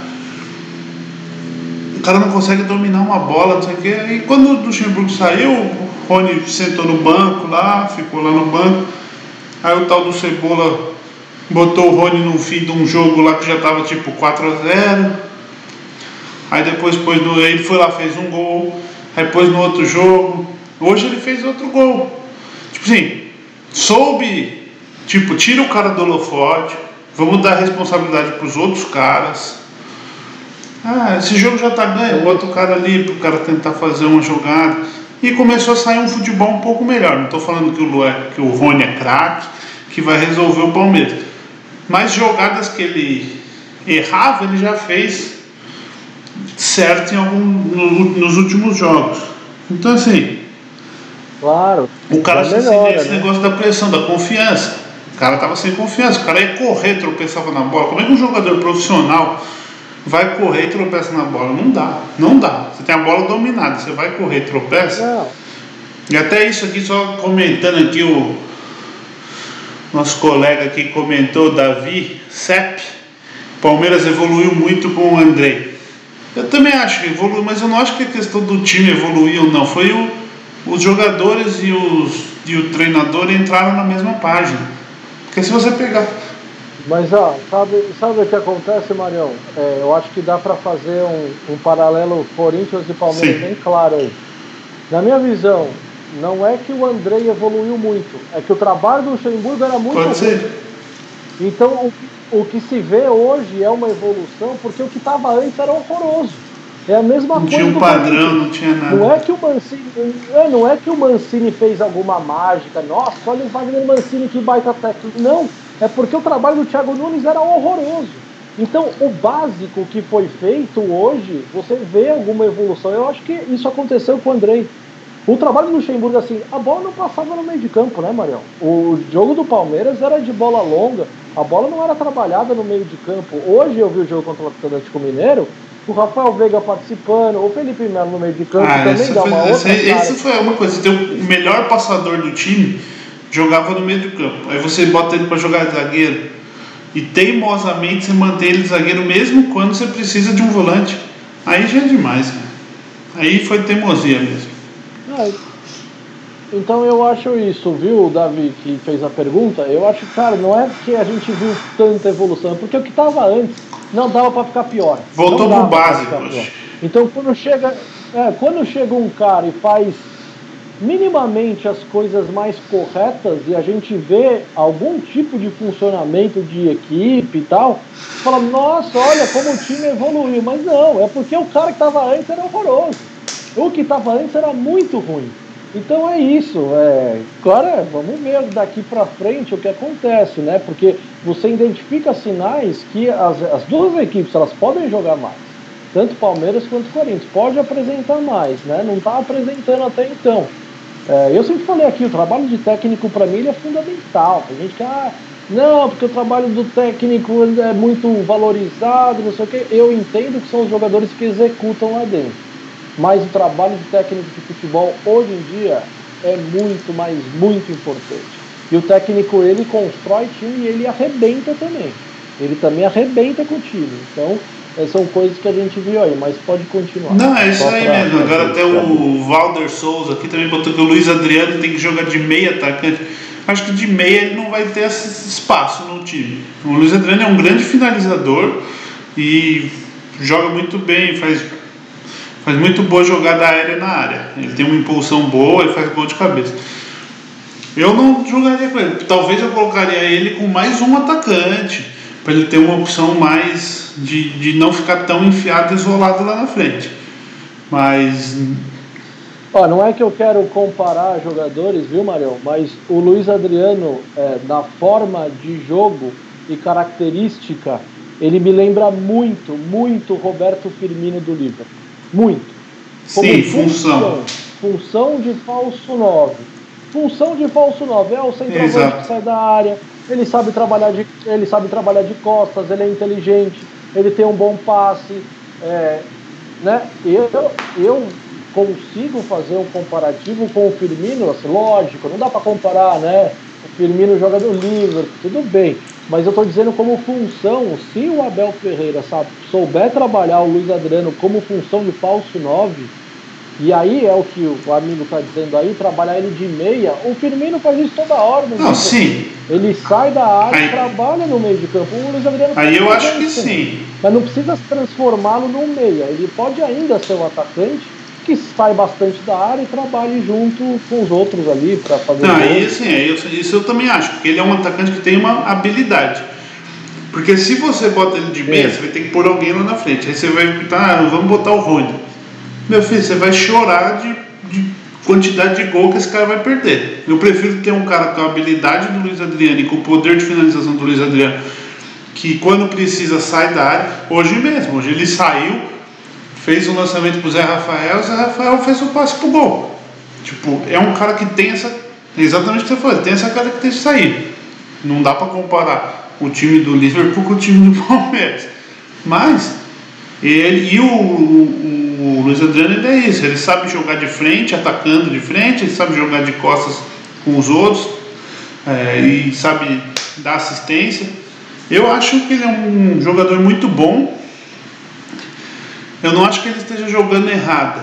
O cara não consegue dominar uma bola, não sei o quê. E quando o Luxemburgo saiu, o Rony sentou no banco lá, ficou lá no banco. Aí o tal do Cebola botou o Rony no fim de um jogo lá que já tava tipo 4 a 0 Aí depois pôs no, ele foi lá, fez um gol. Aí pôs no outro jogo. Hoje ele fez outro gol. Tipo assim, soube, tipo, tira o cara do holofote, vamos dar responsabilidade para os outros caras. Ah, esse jogo já tá ganho, o cara ali para o cara tentar fazer uma jogada. E começou a sair um futebol um pouco melhor. Não estou falando que o, Lué, que o Rony é craque, que vai resolver o Palmeiras. Mas jogadas que ele errava, ele já fez certo em algum, no, nos últimos jogos. Então assim, Claro. O cara já melhora, esse né? negócio da pressão, da confiança. O cara tava sem confiança, o cara ia correr, tropeçava na bola. Como é que um jogador profissional vai correr e tropeça na bola? Não dá, não dá. Você tem a bola dominada, você vai correr e tropeça. Não. E até isso aqui, só comentando aqui, o nosso colega aqui comentou, Davi Sepp, Palmeiras evoluiu muito com o Andrei. Eu também acho que evoluiu, mas eu não acho que a questão do time evoluir ou não. Foi o os jogadores e, os, e o treinador entraram na mesma página. Porque se você pegar. Mas ó, sabe, sabe o que acontece, Marião? É, eu acho que dá para fazer um, um, paralelo Corinthians e Palmeiras Sim. bem claro aí. Na minha visão, não é que o Andrei evoluiu muito, é que o trabalho do Luxemburgo era muito Pode ruim. Ser. Então o, o que se vê hoje é uma evolução, porque o que estava antes era horroroso. É a mesma não coisa. Tinha um padrão, não tinha nada. Não é que o Mancini, é, não é que o Mancini fez alguma mágica. Nossa, olha o Wagner Mancini que baita técnico. Não, é porque o trabalho do Thiago Nunes era horroroso. Então, o básico que foi feito hoje, você vê alguma evolução. Eu acho que isso aconteceu com o Andrei. O trabalho do Luxemburgo, assim, a bola não passava no meio de campo, né, Marião? O jogo do Palmeiras era de bola longa, a bola não era trabalhada no meio de campo. Hoje eu vi o jogo contra o Atlético Mineiro, o Rafael Veiga participando, o Felipe Melo no meio de campo ah, também dá uma foi, outra. Essa, foi uma coisa, tem o melhor passador do time jogava no meio do campo. Aí você bota ele para jogar de zagueiro e teimosamente você mantém ele de zagueiro mesmo quando você precisa de um volante. Aí já é demais, cara. Aí foi teimosia mesmo. Ah, então eu acho isso, viu, Davi, que fez a pergunta? Eu acho, cara, não é porque a gente viu tanta evolução, é porque o que estava antes não dava para ficar pior. Voltou pro básico. Então quando chega, é, quando chega um cara e faz minimamente as coisas mais corretas e a gente vê algum tipo de funcionamento de equipe e tal, fala, nossa, olha como o time evoluiu. Mas não, é porque o cara que estava antes era horroroso. O que estava antes era muito ruim. Então é isso. É, agora vamos ver daqui para frente o que acontece, né? Porque você identifica sinais que as, as duas equipes elas podem jogar mais, tanto Palmeiras quanto Corinthians, pode apresentar mais, né? Não está apresentando até então. É, eu sempre falei aqui, o trabalho de técnico para mim é fundamental. Tem gente que, ah, não, porque o trabalho do técnico é muito valorizado, não sei o quê. Eu entendo que são os jogadores que executam lá dentro. Mas o trabalho de técnico de futebol hoje em dia é muito, mas muito importante. E o técnico ele constrói time e ele arrebenta também. Ele também arrebenta com o time. Então, é, são coisas que a gente viu aí, mas pode continuar. Não, é isso aí mesmo. Agora até o Valder Souza aqui também botou que o Luiz Adriano tem que jogar de meia atacante. Acho que de meia ele não vai ter esse espaço no time. O Luiz Adriano é um grande finalizador e joga muito bem, faz, faz muito boa jogada aérea na área. Ele tem uma impulsão boa e faz gol de cabeça. Eu não jogaria com ele. Talvez eu colocaria ele com mais um atacante, para ele ter uma opção mais de, de não ficar tão enfiado, isolado lá na frente. Mas. Ó, não é que eu quero comparar jogadores, viu, Marião? Mas o Luiz Adriano, é, na forma de jogo e característica, ele me lembra muito, muito Roberto Firmino do Liverpool. Muito. Como Sim, função. Função de falso 9 função de falso 9 é o centroavante que sai da área, ele sabe trabalhar de, ele sabe trabalhar de costas, ele é inteligente, ele tem um bom passe, é, né? Eu, eu consigo fazer um comparativo com o Firmino, assim, lógico, não dá para comparar, né? Firmino joga no Liverpool, tudo bem, mas eu estou dizendo como função, se o Abel Ferreira sabe, souber trabalhar o Luiz Adriano como função de falso 9, e aí é o que o amigo está dizendo aí, trabalhar ele de meia. O Firmino faz isso toda hora. No não, sim. Ele sai da área aí, e trabalha no meio de campo. O Luiz Adriano Aí eu acho que sim. Mas não precisa transformá-lo num meia. Ele pode ainda ser um atacante que sai bastante da área e trabalhe junto com os outros ali para fazer Não, aí sim, isso eu também acho, porque ele é um atacante que tem uma habilidade. Porque se você bota ele de meia, é. você vai ter que pôr alguém lá na frente. Aí você vai perguntar, ah, vamos botar o Rony. Meu filho, você vai chorar de, de quantidade de gol que esse cara vai perder. Eu prefiro ter um cara com a habilidade do Luiz Adriano e com o poder de finalização do Luiz Adriano, que quando precisa sai da área. Hoje mesmo, hoje ele saiu, fez um lançamento pro Zé Rafael, o Zé Rafael fez o passe pro gol. Tipo, é um cara que tem essa. Exatamente o que você falou, tem essa característica sair. Não dá para comparar o time do Liverpool com o time do Palmeiras. Mas ele e o, o, o Luiz Adriano é isso, ele sabe jogar de frente, atacando de frente, ele sabe jogar de costas com os outros é, e sabe dar assistência. Eu acho que ele é um jogador muito bom. Eu não acho que ele esteja jogando errado.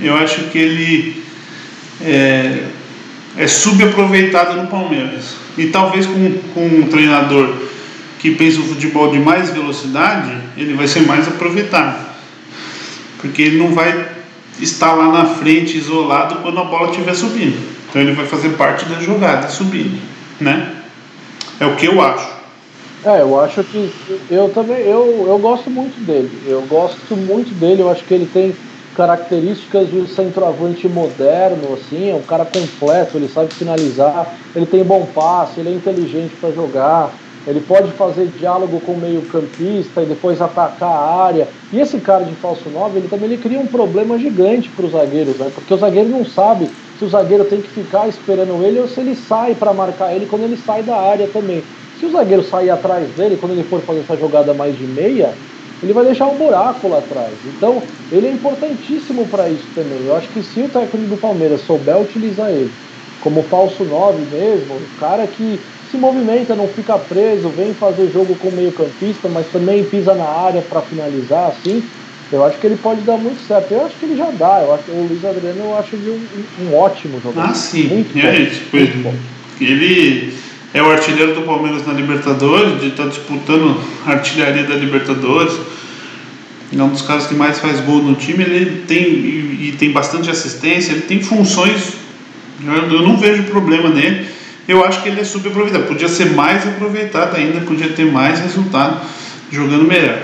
Eu acho que ele é, é subaproveitado no Palmeiras. E talvez com, com um treinador que pensa o futebol de mais velocidade, ele vai ser mais aproveitado. Porque ele não vai estar lá na frente isolado quando a bola estiver subindo. Então ele vai fazer parte da jogada subindo, né? É o que eu acho. É, eu acho que eu também eu, eu gosto muito dele. Eu gosto muito dele, eu acho que ele tem características de centroavante moderno, assim, é um cara completo, ele sabe finalizar, ele tem bom passe, ele é inteligente para jogar, ele pode fazer diálogo com o meio-campista e depois atacar a área. E esse cara de falso 9, ele também ele cria um problema gigante para os zagueiros, né? porque o zagueiro não sabe se o zagueiro tem que ficar esperando ele ou se ele sai para marcar ele quando ele sai da área também. Se o zagueiro sair atrás dele, quando ele for fazer essa jogada mais de meia, ele vai deixar um buraco lá atrás. Então, ele é importantíssimo para isso também. Eu acho que se o técnico do Palmeiras souber utilizar ele como falso 9 mesmo, o cara que se movimenta, não fica preso, vem fazer jogo com meio campista, mas também pisa na área para finalizar, assim, eu acho que ele pode dar muito certo. Eu acho que ele já dá. Eu acho, o Luiz Adriano eu acho ele um, um ótimo jogador. Ah, sim. Muito é, bom, tipo. Ele é o artilheiro do Palmeiras na Libertadores, está disputando a artilharia da Libertadores. É um dos caras que mais faz gol no time. Ele tem e, e tem bastante assistência. Ele tem funções. Eu, eu não vejo problema nele eu acho que ele é subaproveitado. Podia ser mais aproveitado ainda, podia ter mais resultado jogando melhor.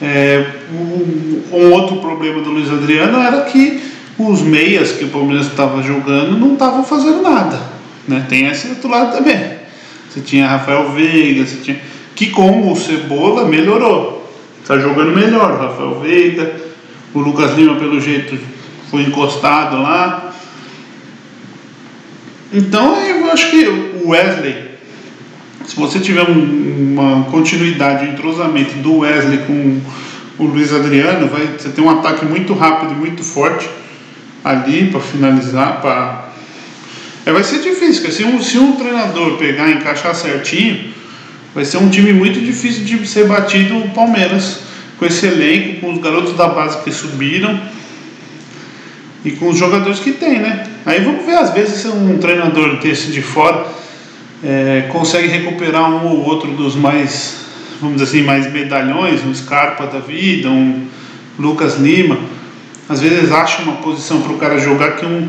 É, um, um, outro problema do Luiz Adriano era que os meias que o Palmeiras estava jogando não estavam fazendo nada. Né? Tem esse outro lado também. Você tinha Rafael Veiga, você tinha. Que com o Cebola melhorou. Está jogando melhor o Rafael Veiga. O Lucas Lima, pelo jeito, foi encostado lá. Então eu acho que o Wesley, se você tiver um, uma continuidade, um entrosamento do Wesley com o Luiz Adriano, vai, você tem um ataque muito rápido muito forte ali para finalizar, para é, vai ser difícil, porque se um, se um treinador pegar e encaixar certinho, vai ser um time muito difícil de ser batido o Palmeiras, com esse elenco, com os garotos da base que subiram e com os jogadores que tem, né? Aí vamos ver, às vezes um treinador desse de fora é, consegue recuperar um ou outro dos mais, vamos dizer assim, mais medalhões, um Scarpa da vida, um Lucas Lima. Às vezes acha uma posição para o cara jogar que um.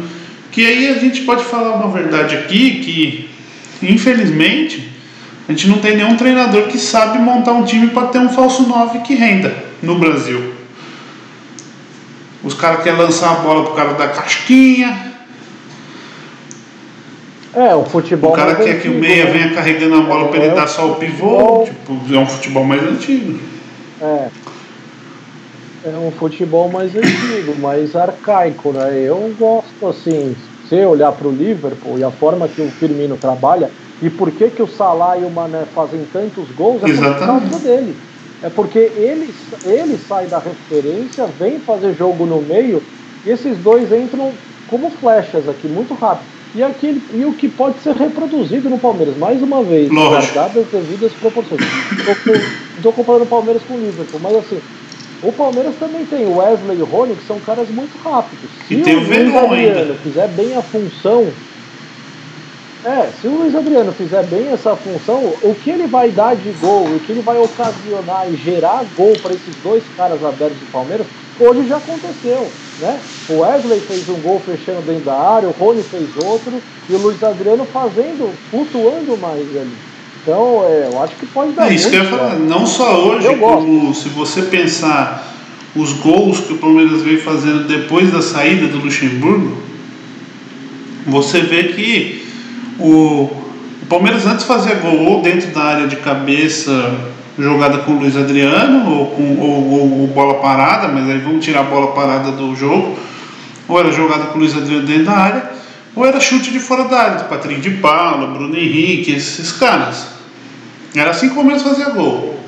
Que aí a gente pode falar uma verdade aqui, que infelizmente a gente não tem nenhum treinador que sabe montar um time para ter um falso 9 que renda no Brasil. Os caras querem lançar a bola pro cara da casquinha. É, o futebol. O cara quer antigo, que o meia né? venha carregando a bola é, para ele é dar só o pivô. Tipo, é um futebol mais antigo. É. É um futebol mais antigo, mais arcaico, né? Eu gosto assim, se olhar para o Liverpool e a forma que o Firmino trabalha, e por que, que o Salah e o Mané fazem tantos gols, é por causa dele. É porque ele, ele sai da referência, vem fazer jogo no meio, e esses dois entram como flechas aqui, muito rápido. E, aquele, e o que pode ser reproduzido no Palmeiras, mais uma vez, guardado as devidas proporções. Estou comparando o Palmeiras com o Liverpool, mas assim, o Palmeiras também tem o Wesley e o Rony, que são caras muito rápidos. Se e tem o, o Luiz Adriano fizer bem a função é, se o Luiz Adriano fizer bem essa função, o que ele vai dar de gol, o que ele vai ocasionar e gerar gol para esses dois caras abertos do Palmeiras, hoje já aconteceu, né? O Wesley fez um gol fechando dentro da área, o Rony fez outro, e o Luiz Adriano fazendo, flutuando mais ali. Então, é, eu acho que pode dar. É isso que eu ia falar, não só hoje, como se você pensar os gols que o Palmeiras veio fazendo depois da saída do Luxemburgo, você vê que o, o Palmeiras antes fazia gol ou dentro da área de cabeça, jogada com o Luiz Adriano, ou com ou, ou, ou bola parada, mas aí vamos tirar a bola parada do jogo, ou era jogada com o Luiz Adriano dentro da área, ou era chute de fora da área, do Patrick de Paula, Bruno Henrique, esses caras. Era assim que o Palmeiras fazia gol.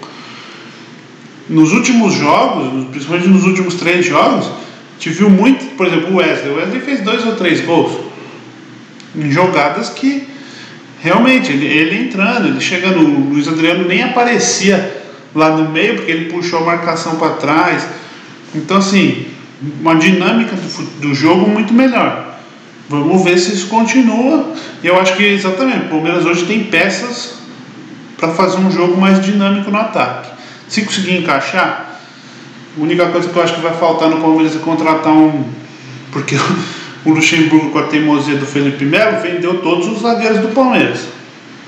Nos últimos jogos, principalmente nos últimos três jogos, te viu muito, por exemplo, o Wesley. O Wesley fez dois ou três gols em jogadas que realmente ele, ele entrando, ele chegando, o Luiz Adriano nem aparecia lá no meio porque ele puxou a marcação para trás. Então assim, uma dinâmica do, do jogo muito melhor. Vamos ver se isso continua. Eu acho que exatamente, o Palmeiras hoje tem peças para fazer um jogo mais dinâmico no ataque. Se conseguir encaixar, a única coisa que eu acho que vai faltar no Palmeiras é contratar um. Porque o Luxemburgo, com a teimosia do Felipe Melo, vendeu todos os zagueiros do Palmeiras.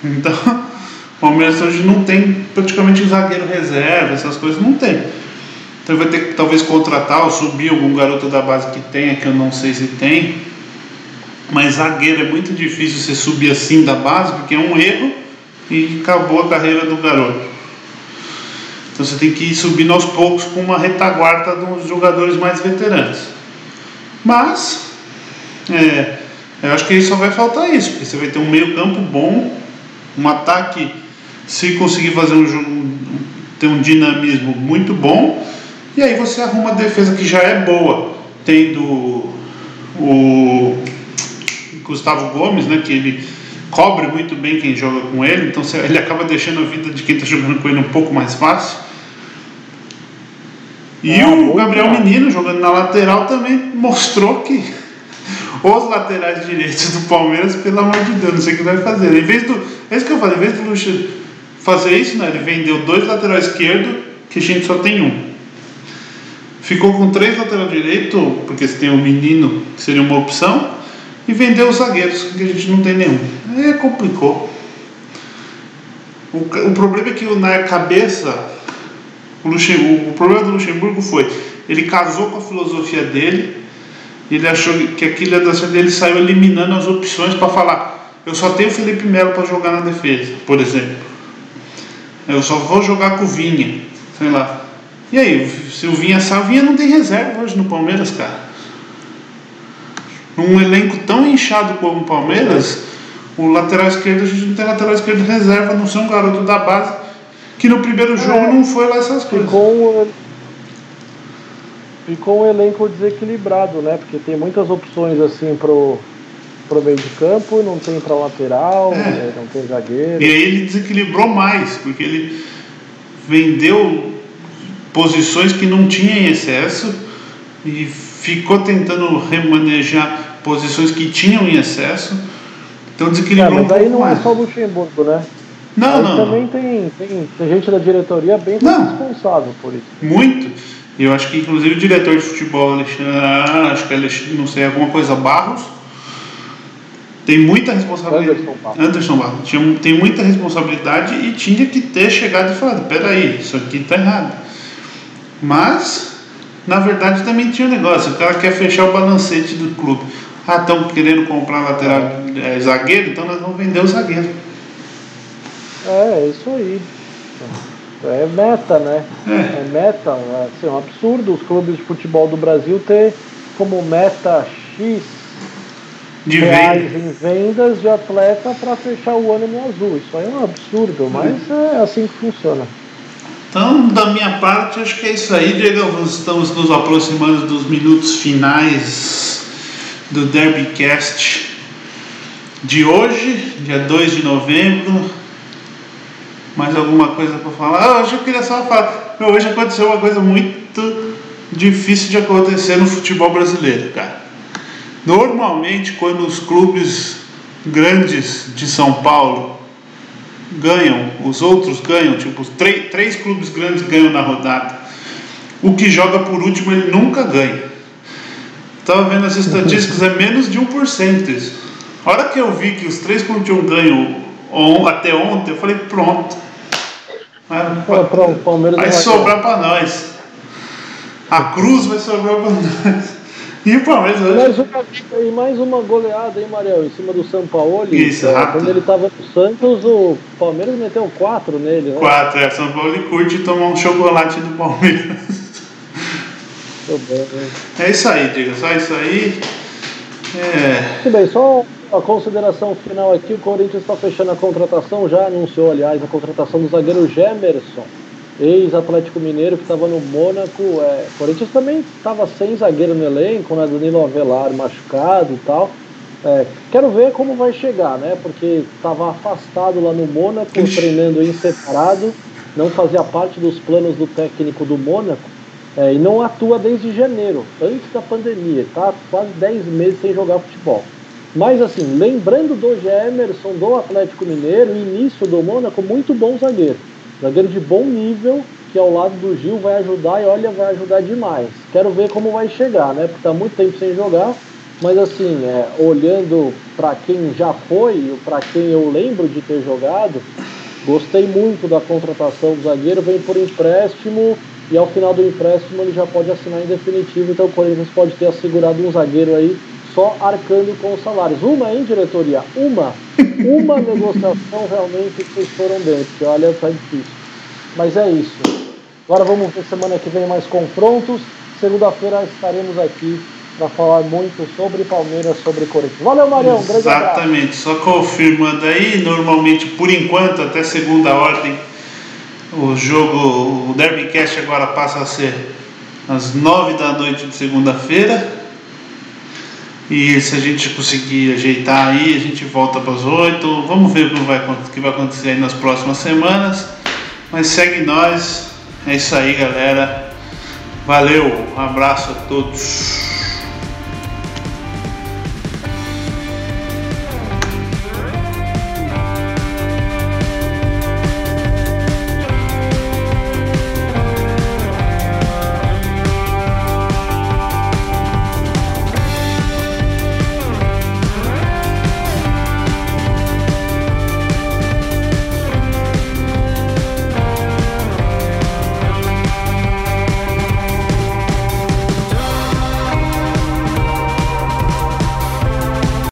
Então, o Palmeiras hoje não tem praticamente zagueiro reserva, essas coisas não tem. Então vai ter que talvez contratar ou subir algum garoto da base que tenha, que eu não sei se tem. Mas zagueiro é muito difícil você subir assim da base, porque é um erro e acabou a carreira do garoto. Então você tem que ir subindo aos poucos com uma retaguarda dos jogadores mais veteranos. Mas é, eu acho que só vai faltar isso, porque você vai ter um meio campo bom, um ataque, se conseguir fazer um jogo, ter um dinamismo muito bom, e aí você arruma a defesa que já é boa, tendo o Gustavo Gomes, né, que ele cobre muito bem quem joga com ele, então ele acaba deixando a vida de quem está jogando com ele um pouco mais fácil. E é, o Gabriel Menino jogando na lateral também mostrou que os laterais direitos do Palmeiras, pelo amor de Deus, não sei o que vai fazer. Em vez do. É isso que eu falei, em vez do Luxo fazer isso, né, ele vendeu dois laterais esquerdo, que a gente só tem um. Ficou com três lateral direito, porque você tem o um menino, que seria uma opção, e vendeu os zagueiros, que a gente não tem nenhum. Aí complicou. O, o problema é que na cabeça, o, Luxemburgo, o problema do Luxemburgo foi, ele casou com a filosofia dele, ele achou que aquilo ia dar certo, ele saiu eliminando as opções para falar: eu só tenho o Felipe Melo para jogar na defesa, por exemplo. Eu só vou jogar com o Vinha, sei lá. E aí, se o Vinha sai, o Vinha não tem reserva hoje no Palmeiras, cara. Num elenco tão inchado como o Palmeiras, O lateral esquerdo, a gente não tem lateral esquerdo reserva, não ser um garoto da base, que no primeiro jogo é, não foi lá essas coisas. Ficou, ficou um elenco desequilibrado, né? Porque tem muitas opções assim pro, pro meio de campo, não tem para lateral, é. não tem zagueiro. E aí ele desequilibrou mais, porque ele vendeu posições que não tinha em excesso e ficou tentando remanejar posições que tinham em excesso. Então desequilibrou é, mas aí um não é mais. é só o Luxemburgo, né? Não, aí não. Também tem, tem, tem, gente da diretoria bem não. responsável por isso. Muito. Eu acho que inclusive o diretor de futebol, Alexandre, acho que é, não sei, alguma coisa Barros, tem muita responsabilidade. Anderson Barros. Anderson Barros. Tinha, tem muita responsabilidade e tinha que ter chegado e falado, peraí, isso aqui tá errado. Mas, na verdade, também tinha um negócio, o cara quer fechar o balancete do clube. Ah, estão querendo comprar lateral é, zagueiro, então nós vamos vender o zagueiro. É, é isso aí. É meta, né? É, é meta. Assim, é um absurdo os clubes de futebol do Brasil ter como meta X de reais venda. em vendas de atleta para fechar o ano no azul. Isso aí é um absurdo, mas é. é assim que funciona. Então, da minha parte, acho que é isso aí, Diego. Estamos nos aproximando dos minutos finais do Derbycast de hoje, dia 2 de novembro. Mais alguma coisa para falar? Ah, hoje eu queria só falar. Meu, hoje aconteceu uma coisa muito difícil de acontecer no futebol brasileiro, cara. Normalmente, quando os clubes grandes de São Paulo ganham, os outros ganham, tipo, três, três clubes grandes ganham na rodada. O que joga por último ele nunca ganha. Estava vendo as estatísticas, é menos de 1% isso. A hora que eu vi que os três clubes tinham ganho on, até ontem, eu falei, pronto. Vai, vai, vai sobrar para nós. A cruz vai sobrar para nós. E o Palmeiras hoje. Mais uma, e mais uma goleada, hein, Mariel, em cima do São Paulo. Isso, é, Quando ele estava no Santos, o Palmeiras meteu 4 nele, né? 4, é. São Paulo curte tomar um chocolate do Palmeiras. É isso aí, diga, só isso aí. É... Muito bem, só a consideração final aqui: o Corinthians está fechando a contratação, já anunciou, aliás, a contratação do zagueiro Gemerson ex-Atlético Mineiro que estava no Mônaco. É, Corinthians também estava sem zagueiro no elenco, né? Danilo Avelar machucado e tal. É, quero ver como vai chegar, né? Porque estava afastado lá no Mônaco, treinando em separado, não fazia parte dos planos do técnico do Mônaco é, e não atua desde janeiro, antes da pandemia. Está quase 10 meses sem jogar futebol. Mas assim, lembrando do Gemerson, do Atlético Mineiro, início do Mônaco, muito bom zagueiro. Zagueiro de bom nível, que ao lado do Gil vai ajudar e olha, vai ajudar demais. Quero ver como vai chegar, né? Porque tá muito tempo sem jogar, mas assim, é, olhando para quem já foi, para quem eu lembro de ter jogado, gostei muito da contratação do zagueiro, vem por empréstimo e ao final do empréstimo ele já pode assinar em definitivo, então o Corinthians pode ter assegurado um zagueiro aí só arcando com os salários. Uma, hein, diretoria? Uma. Uma negociação realmente que vocês foram dentro, que olha, tá difícil. Mas é isso. Agora vamos ver semana que vem mais confrontos. Segunda-feira estaremos aqui para falar muito sobre Palmeiras, sobre Corinthians. Valeu, Marião. Um grande Exatamente. Só confirmando aí, normalmente, por enquanto, até segunda ordem, o jogo, o Derbycast agora passa a ser às nove da noite de segunda-feira. E se a gente conseguir ajeitar aí, a gente volta para as 8. Vamos ver o que vai, o que vai acontecer aí nas próximas semanas. Mas segue nós. É isso aí, galera. Valeu. Um abraço a todos.